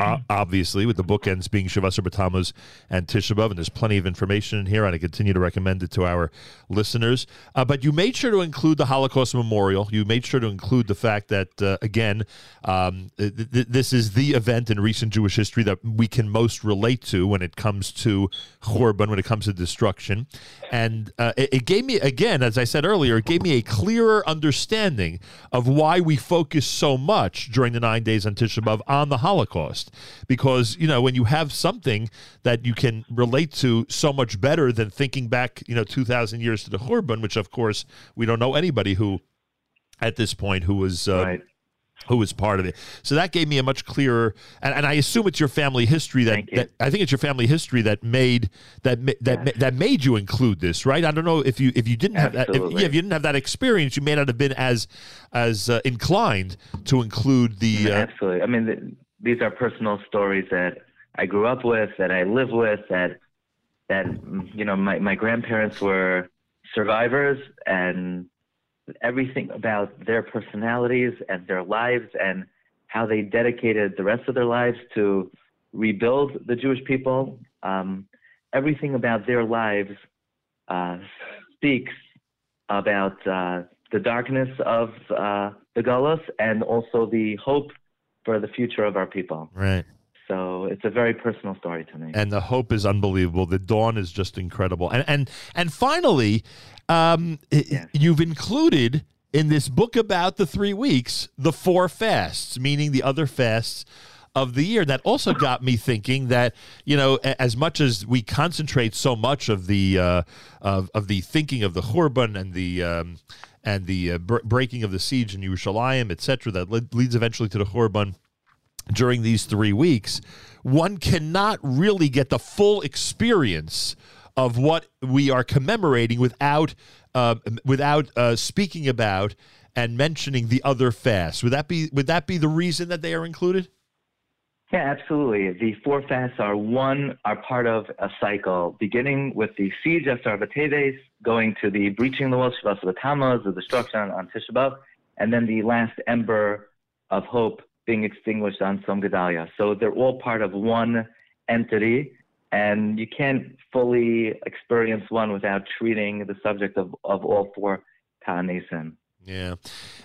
Uh, obviously, with the bookends being Shavasar B'Tammuz and Tisha B'av, and there's plenty of information in here, and I continue to recommend it to our listeners. Uh, but you made sure to include the Holocaust Memorial. You made sure to include the fact that, uh, again, um, th- th- this is the event in recent Jewish history that we can most relate to when it comes to Churban, when it comes to destruction. And uh, it, it gave me, again, as I said earlier, it gave me a clearer understanding of why we focus so much during the nine days on Tisha B'Av on the Holocaust. Because, you know, when you have something that you can relate to so much better than thinking back, you know, 2,000 years to the Churban, which, of course, we don't know anybody who, at this point, who was. Uh, Who was part of it? So that gave me a much clearer, and, and I assume it's your family history that, that I think it's your family history that made that that ma- that made you include this, right? I don't know if you if you didn't have that, if, yeah, if you didn't have that experience, you may not have been as as uh, inclined to include the. Uh, Absolutely. I mean, these are personal stories that I grew up with, that I live with, that that you know my my grandparents were survivors, and everything about their personalities and their lives and how they dedicated the rest of their lives to rebuild the Jewish people. Um, everything about their lives uh, speaks about uh, the darkness of uh, the Gullus and also the hope for the future of our people. Right. So it's a very personal story to me. and the hope is unbelievable. The dawn is just incredible. And and and finally, um, i- you've included in this book about the three weeks the four fasts, meaning the other fasts of the year. That also got me thinking that you know, as much as we concentrate so much of the uh, of of the thinking of the Churban and the um, and the uh, br- breaking of the siege in Yerushalayim, etc., that leads eventually to the Churban during these three weeks, one cannot really get the full experience of what we are commemorating without uh, without uh, speaking about and mentioning the other fasts. Would that be would that be the reason that they are included? Yeah, absolutely. The four fasts are one are part of a cycle, beginning with the siege of Asara B'Teves, going to the breaching the walls of the Tammuz, the destruction on, Tisha B'av, and then the last ember of hope being extinguished on Som. So they're all part of one entity, and you can't fully experience one without treating the subject of, of all four Ta'anesim. Yeah,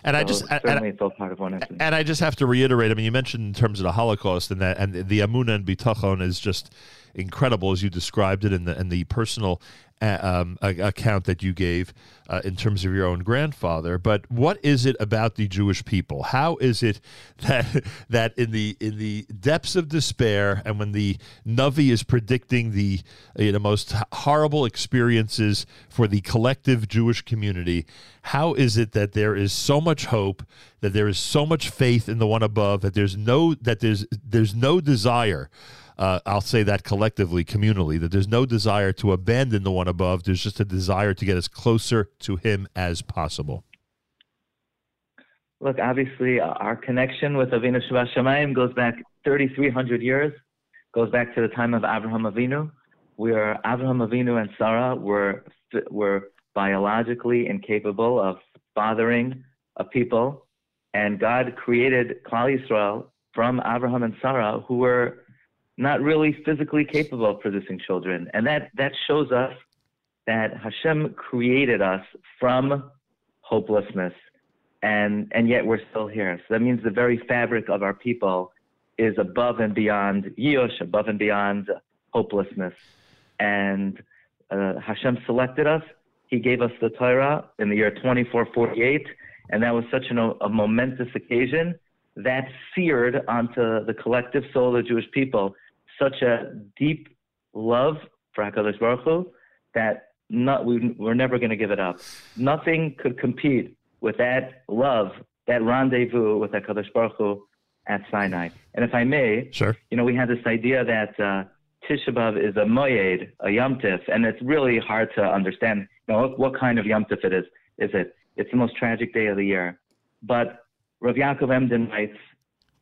and I So just and- certainly it's all part of one. And I just have to reiterate. I mean, you mentioned in terms of the Holocaust and that, and the Emunah and Bitachon is just incredible as you described it, and the and the personal uh, um, account that you gave uh, in terms of your own grandfather. But what is it about the Jewish people? How is it that that in the in the depths of despair, and when the Navi is predicting the you know, most horrible experiences for the collective Jewish community, how is it that there is so much hope, that there is so much faith in the one above, that there's no that there's there's no desire uh, I'll say that collectively, communally, that there's no desire to abandon the one above. There's just a desire to get as closer to him as possible. Look, obviously, uh, our connection with Avinu Shemayim goes back 3,300 years, goes back to the time of Abraham Avinu, where Abraham Avinu and Sarah were were biologically incapable of fathering a people, and God created Klal Yisrael from Abraham and Sarah who were not really physically capable of producing children. And that, that shows us that Hashem created us from hopelessness, and, and yet we're still here. So that means the very fabric of our people is above and beyond Yeush, above and beyond hopelessness. And uh, Hashem selected us. He gave us the Torah in the year 2448, and that was such an, a momentous occasion that seared onto the collective soul of the Jewish people such a deep love for HaKadosh Baruch Hu that not, we, we're never going to give it up. Nothing could compete with that love, that rendezvous with HaKadosh Baruch Hu at Sinai. And if I may, sure. you know, we had this idea that uh, Tisha B'Av is a moyed, a Yom Tif, and it's really hard to understand, you know, what, what kind of Yom Tif it is. Is it? It's the most tragic day of the year. But Rav Yaakov Emden writes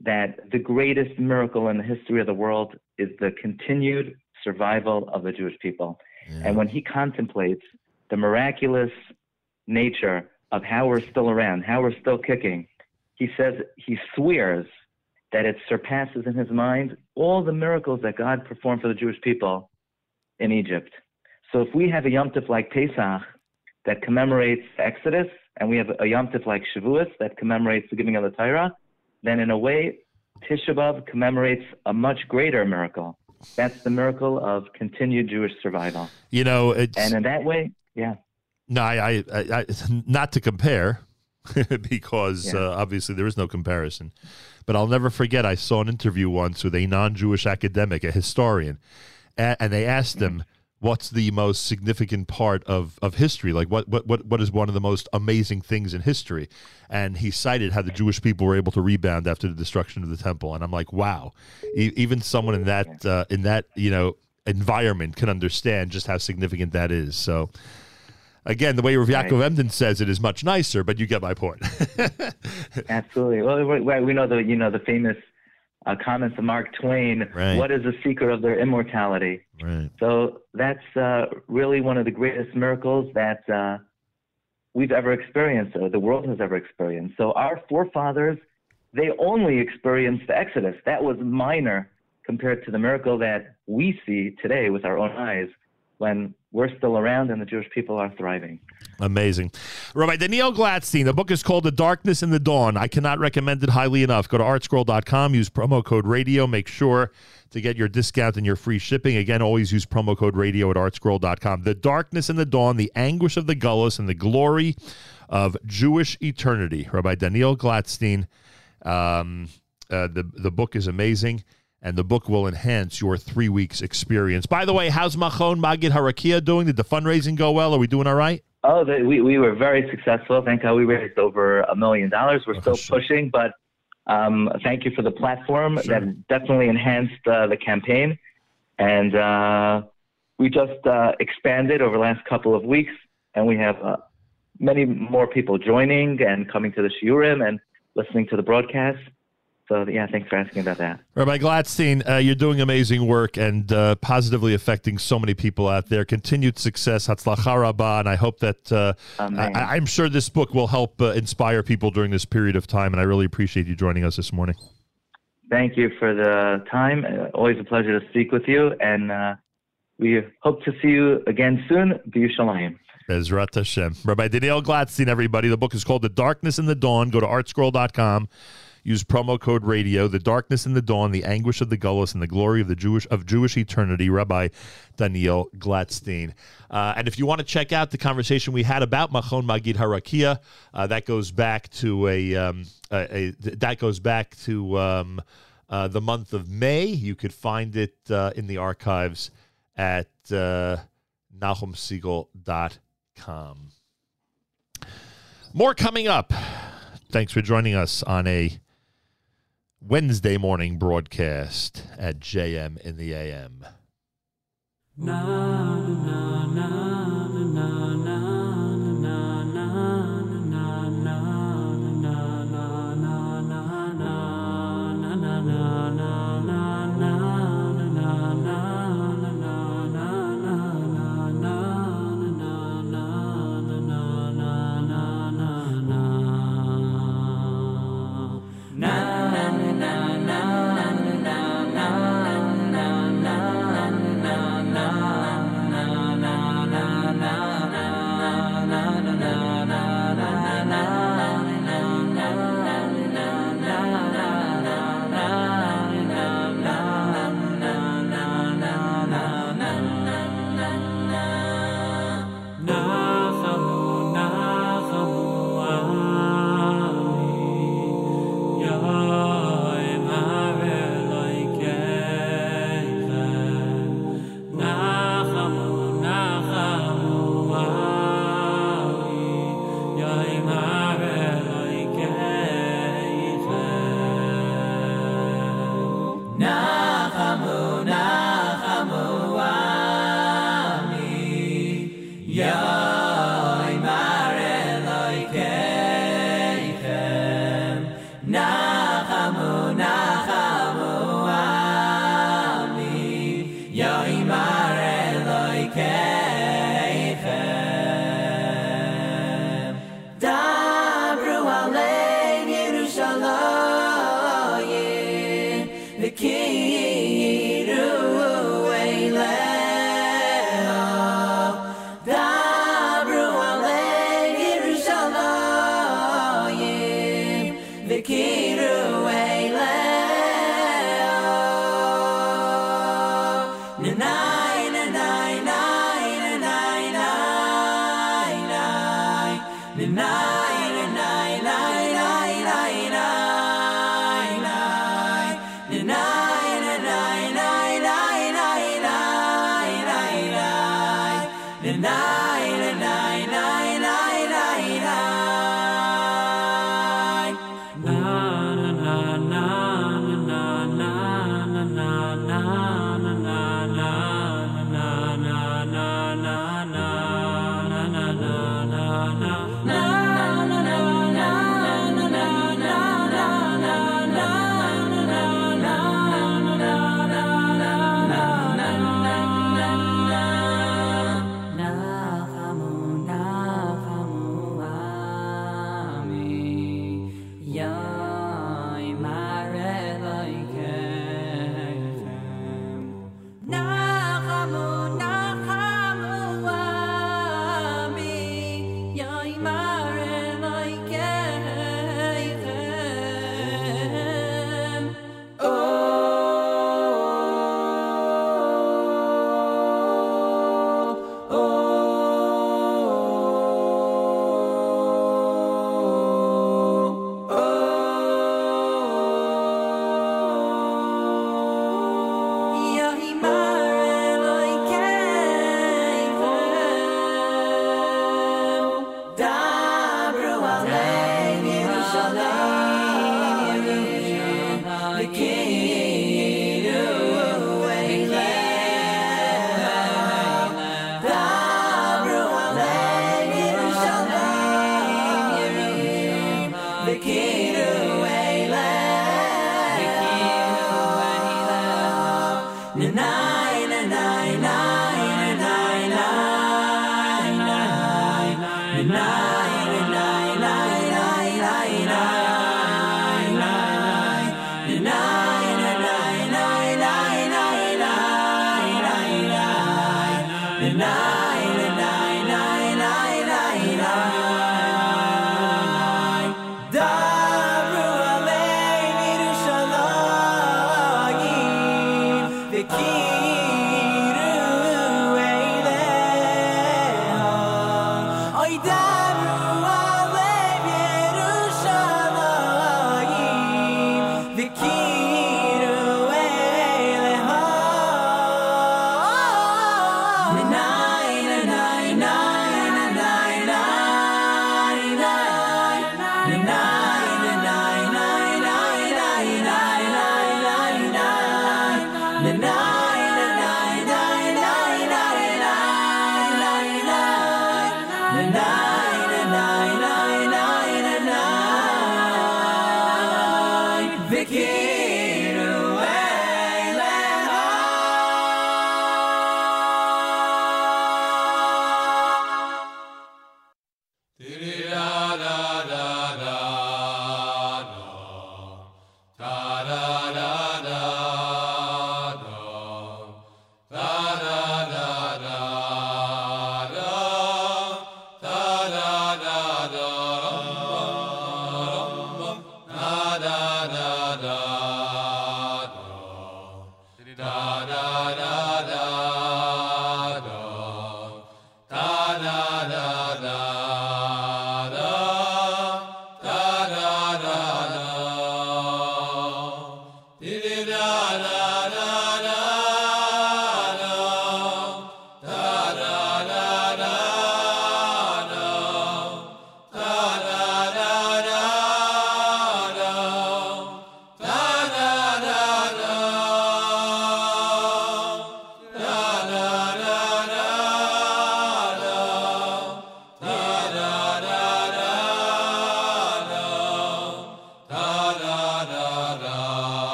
that the greatest miracle in the history of the world is the continued survival of the Jewish people. And when he contemplates the miraculous nature of how we're still around, how we're still kicking, he says he swears that it surpasses in his mind all the miracles that God performed for the Jewish people in Egypt. So if we have a Yom Tov like Pesach that commemorates Exodus, and we have a Yom Tov like Shavuos that commemorates the giving of the Torah, then in a way, Tisha B'Av commemorates a much greater miracle. That's the miracle of continued Jewish survival. You know, it's, And in that way, yeah. No, I, I, I, not to compare, because Yeah. uh, obviously there is no comparison. But I'll never forget. I saw an interview once with a non-Jewish academic, a historian, a- and they asked him, "What's the most significant part of, of history? Like, what, what what what is one of the most amazing things in history?" And he cited how the Jewish people were able to rebound after the destruction of the temple. And I'm like, wow, e- even someone in that uh, in that you know environment can understand just how significant that is. So. Again, the way Rav Yaakov Emden says it is much nicer, but you get my point. Absolutely. Well, we, we- we know the you know the famous uh, comments of Mark Twain. Right. What is the secret of their immortality? Right. So that's uh, really one of the greatest miracles that uh, we've ever experienced, or the world has ever experienced. So our forefathers, they only experienced the Exodus. That was minor compared to the miracle that we see today with our own eyes when we're still around and the Jewish people are thriving. Amazing. Rabbi Daniel Glatstein, the book is called The Darkness and the Dawn. I cannot recommend it highly enough. Go to artscroll.com, use promo code radio. Make sure to get your discount and your free shipping. Again, always use promo code radio at artscroll.com. The Darkness and the Dawn, the anguish of the gullus, and the glory of Jewish eternity. Rabbi Daniel Glatstein. Um, uh, the, the book is amazing. And the book will enhance your three weeks experience. By the way, how's Machon Maggid Harakia doing? Did the fundraising go well? Are we doing all right? Oh, they, we, we were very successful. Thank God we raised over a million dollars. We're still pushing, but um, thank you for the platform. That definitely enhanced uh, the campaign. And uh, we just uh, expanded over the last couple of weeks, and we have uh, many more people joining and coming to the shiurim and listening to the broadcast. So, yeah, thanks for asking about that. Rabbi Glatstein, uh, you're doing amazing work and uh, positively affecting so many people out there. Continued success, Hatzlacha Rabbah, and I hope that uh, I, I'm sure this book will help uh, inspire people during this period of time. And I really appreciate you joining us this morning. Thank you for the time. Uh, always a pleasure to speak with you. And uh, we hope to see you again soon. Be B'Yushalayim. Bezrat Hashem. Rabbi Daniel Glatstein, everybody. The book is called The Darkness and the Dawn. Go to artscroll.com. Use promo code radio. The Darkness and the Dawn, the anguish of the gullus, and the glory of the Jewish of Jewish eternity. Rabbi Daniel Glatstein. Uh, and if you want to check out the conversation we had about Machon Maggid Harakia, uh, that goes back to a, um, a, a that goes back to um, uh, the month of May. You could find it uh, in the archives at uh, NachumSegal.com. More coming up. Thanks for joining us on a Wednesday morning broadcast at JM in the AM. na na na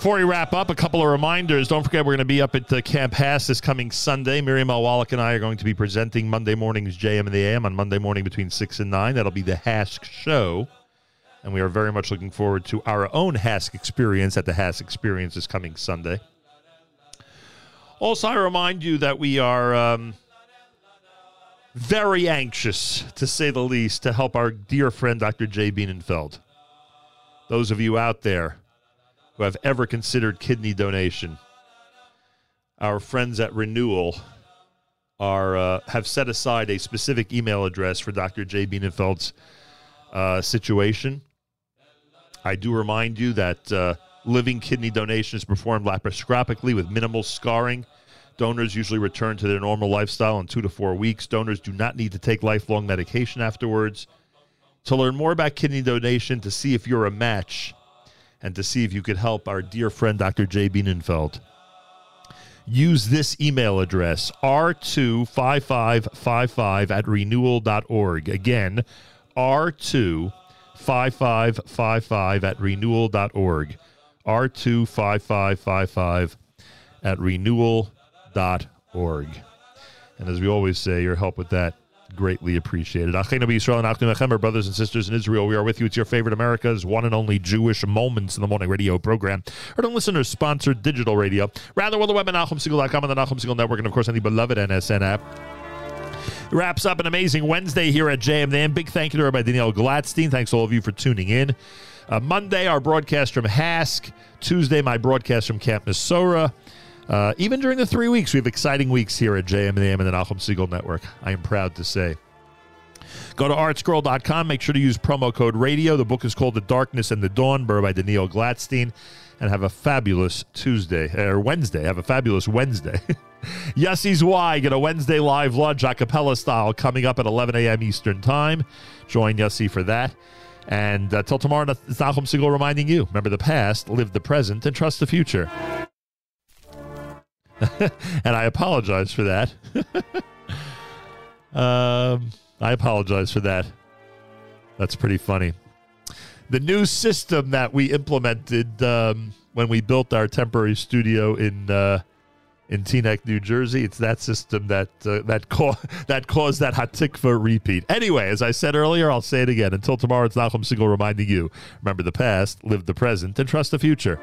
Before we wrap up, a couple of reminders. Don't forget, we're going to be up at uh, Camp HASC this coming Sunday. Miriam. Wallach and I are going to be presenting Monday morning's JM and the AM on Monday morning between 6 and 9. That'll be the HASC Show. And we are very much looking forward to our own HASC experience at the HASC Experience this coming Sunday. Also, I remind you that we are um, very anxious, to say the least, to help our dear friend Dr. Jay Bienenfeld. Those of you out there who have ever considered kidney donation, our friends at Renewal are uh, have set aside a specific email address for Dr. Jay Bienenfeld's uh, situation. I do remind you that uh, living kidney donation is performed laparoscopically with minimal scarring. Donors usually return to their normal lifestyle in two to four weeks. Donors do not need to take lifelong medication afterwards. To learn more about kidney donation, to see if you're a match, and to see if you could help our dear friend Dr. Jay Bienenfeld, use this email address r25555 at renewal.org. Again, r25555 at renewal.org. r25555 at renewal.org. And as we always say, your help with that greatly appreciated. Achenu B'Yisrael and brothers and sisters in Israel, we are with you. It's your favorite America's one and only Jewish Moments in the Morning radio program. Heard on listeners-sponsored digital radio. Rather, well, the web at NachumSegal.com and the Nachum Segal Network, and of course, on the beloved NSN app. Wraps up an amazing Wednesday here at JMN. Big thank you to everybody, Daniel Glatstein. Thanks all of you for tuning in. Uh, Monday, our broadcast from HASC. Tuesday, my broadcast from Camp Mesorah. Uh, even during the three weeks, we have exciting weeks here at JM and the AM and the Nachum Segal Network. I am proud to say. Go to artscroll.com. Make sure to use promo code radio. The book is called The Darkness and the Dawn, by Daniel Glatstein. And have a fabulous Tuesday, or Wednesday. Have a fabulous Wednesday. Yussie's Why. Get a Wednesday live lunch, a cappella style, coming up at 11 a.m. Eastern Time. Join Yussie for that. And uh, till tomorrow, it's Nachum Segal reminding you remember the past, live the present, and trust the future. and I apologize for that. um, I apologize for that. That's pretty funny. The new system that we implemented um, when we built our temporary studio in uh, in Teaneck, New Jersey, it's that system that uh, that co- that caused that Hatikva repeat. Anyway, as I said earlier, I'll say it again. Until tomorrow, it's Nachum Segal reminding you: remember the past, live the present, and trust the future.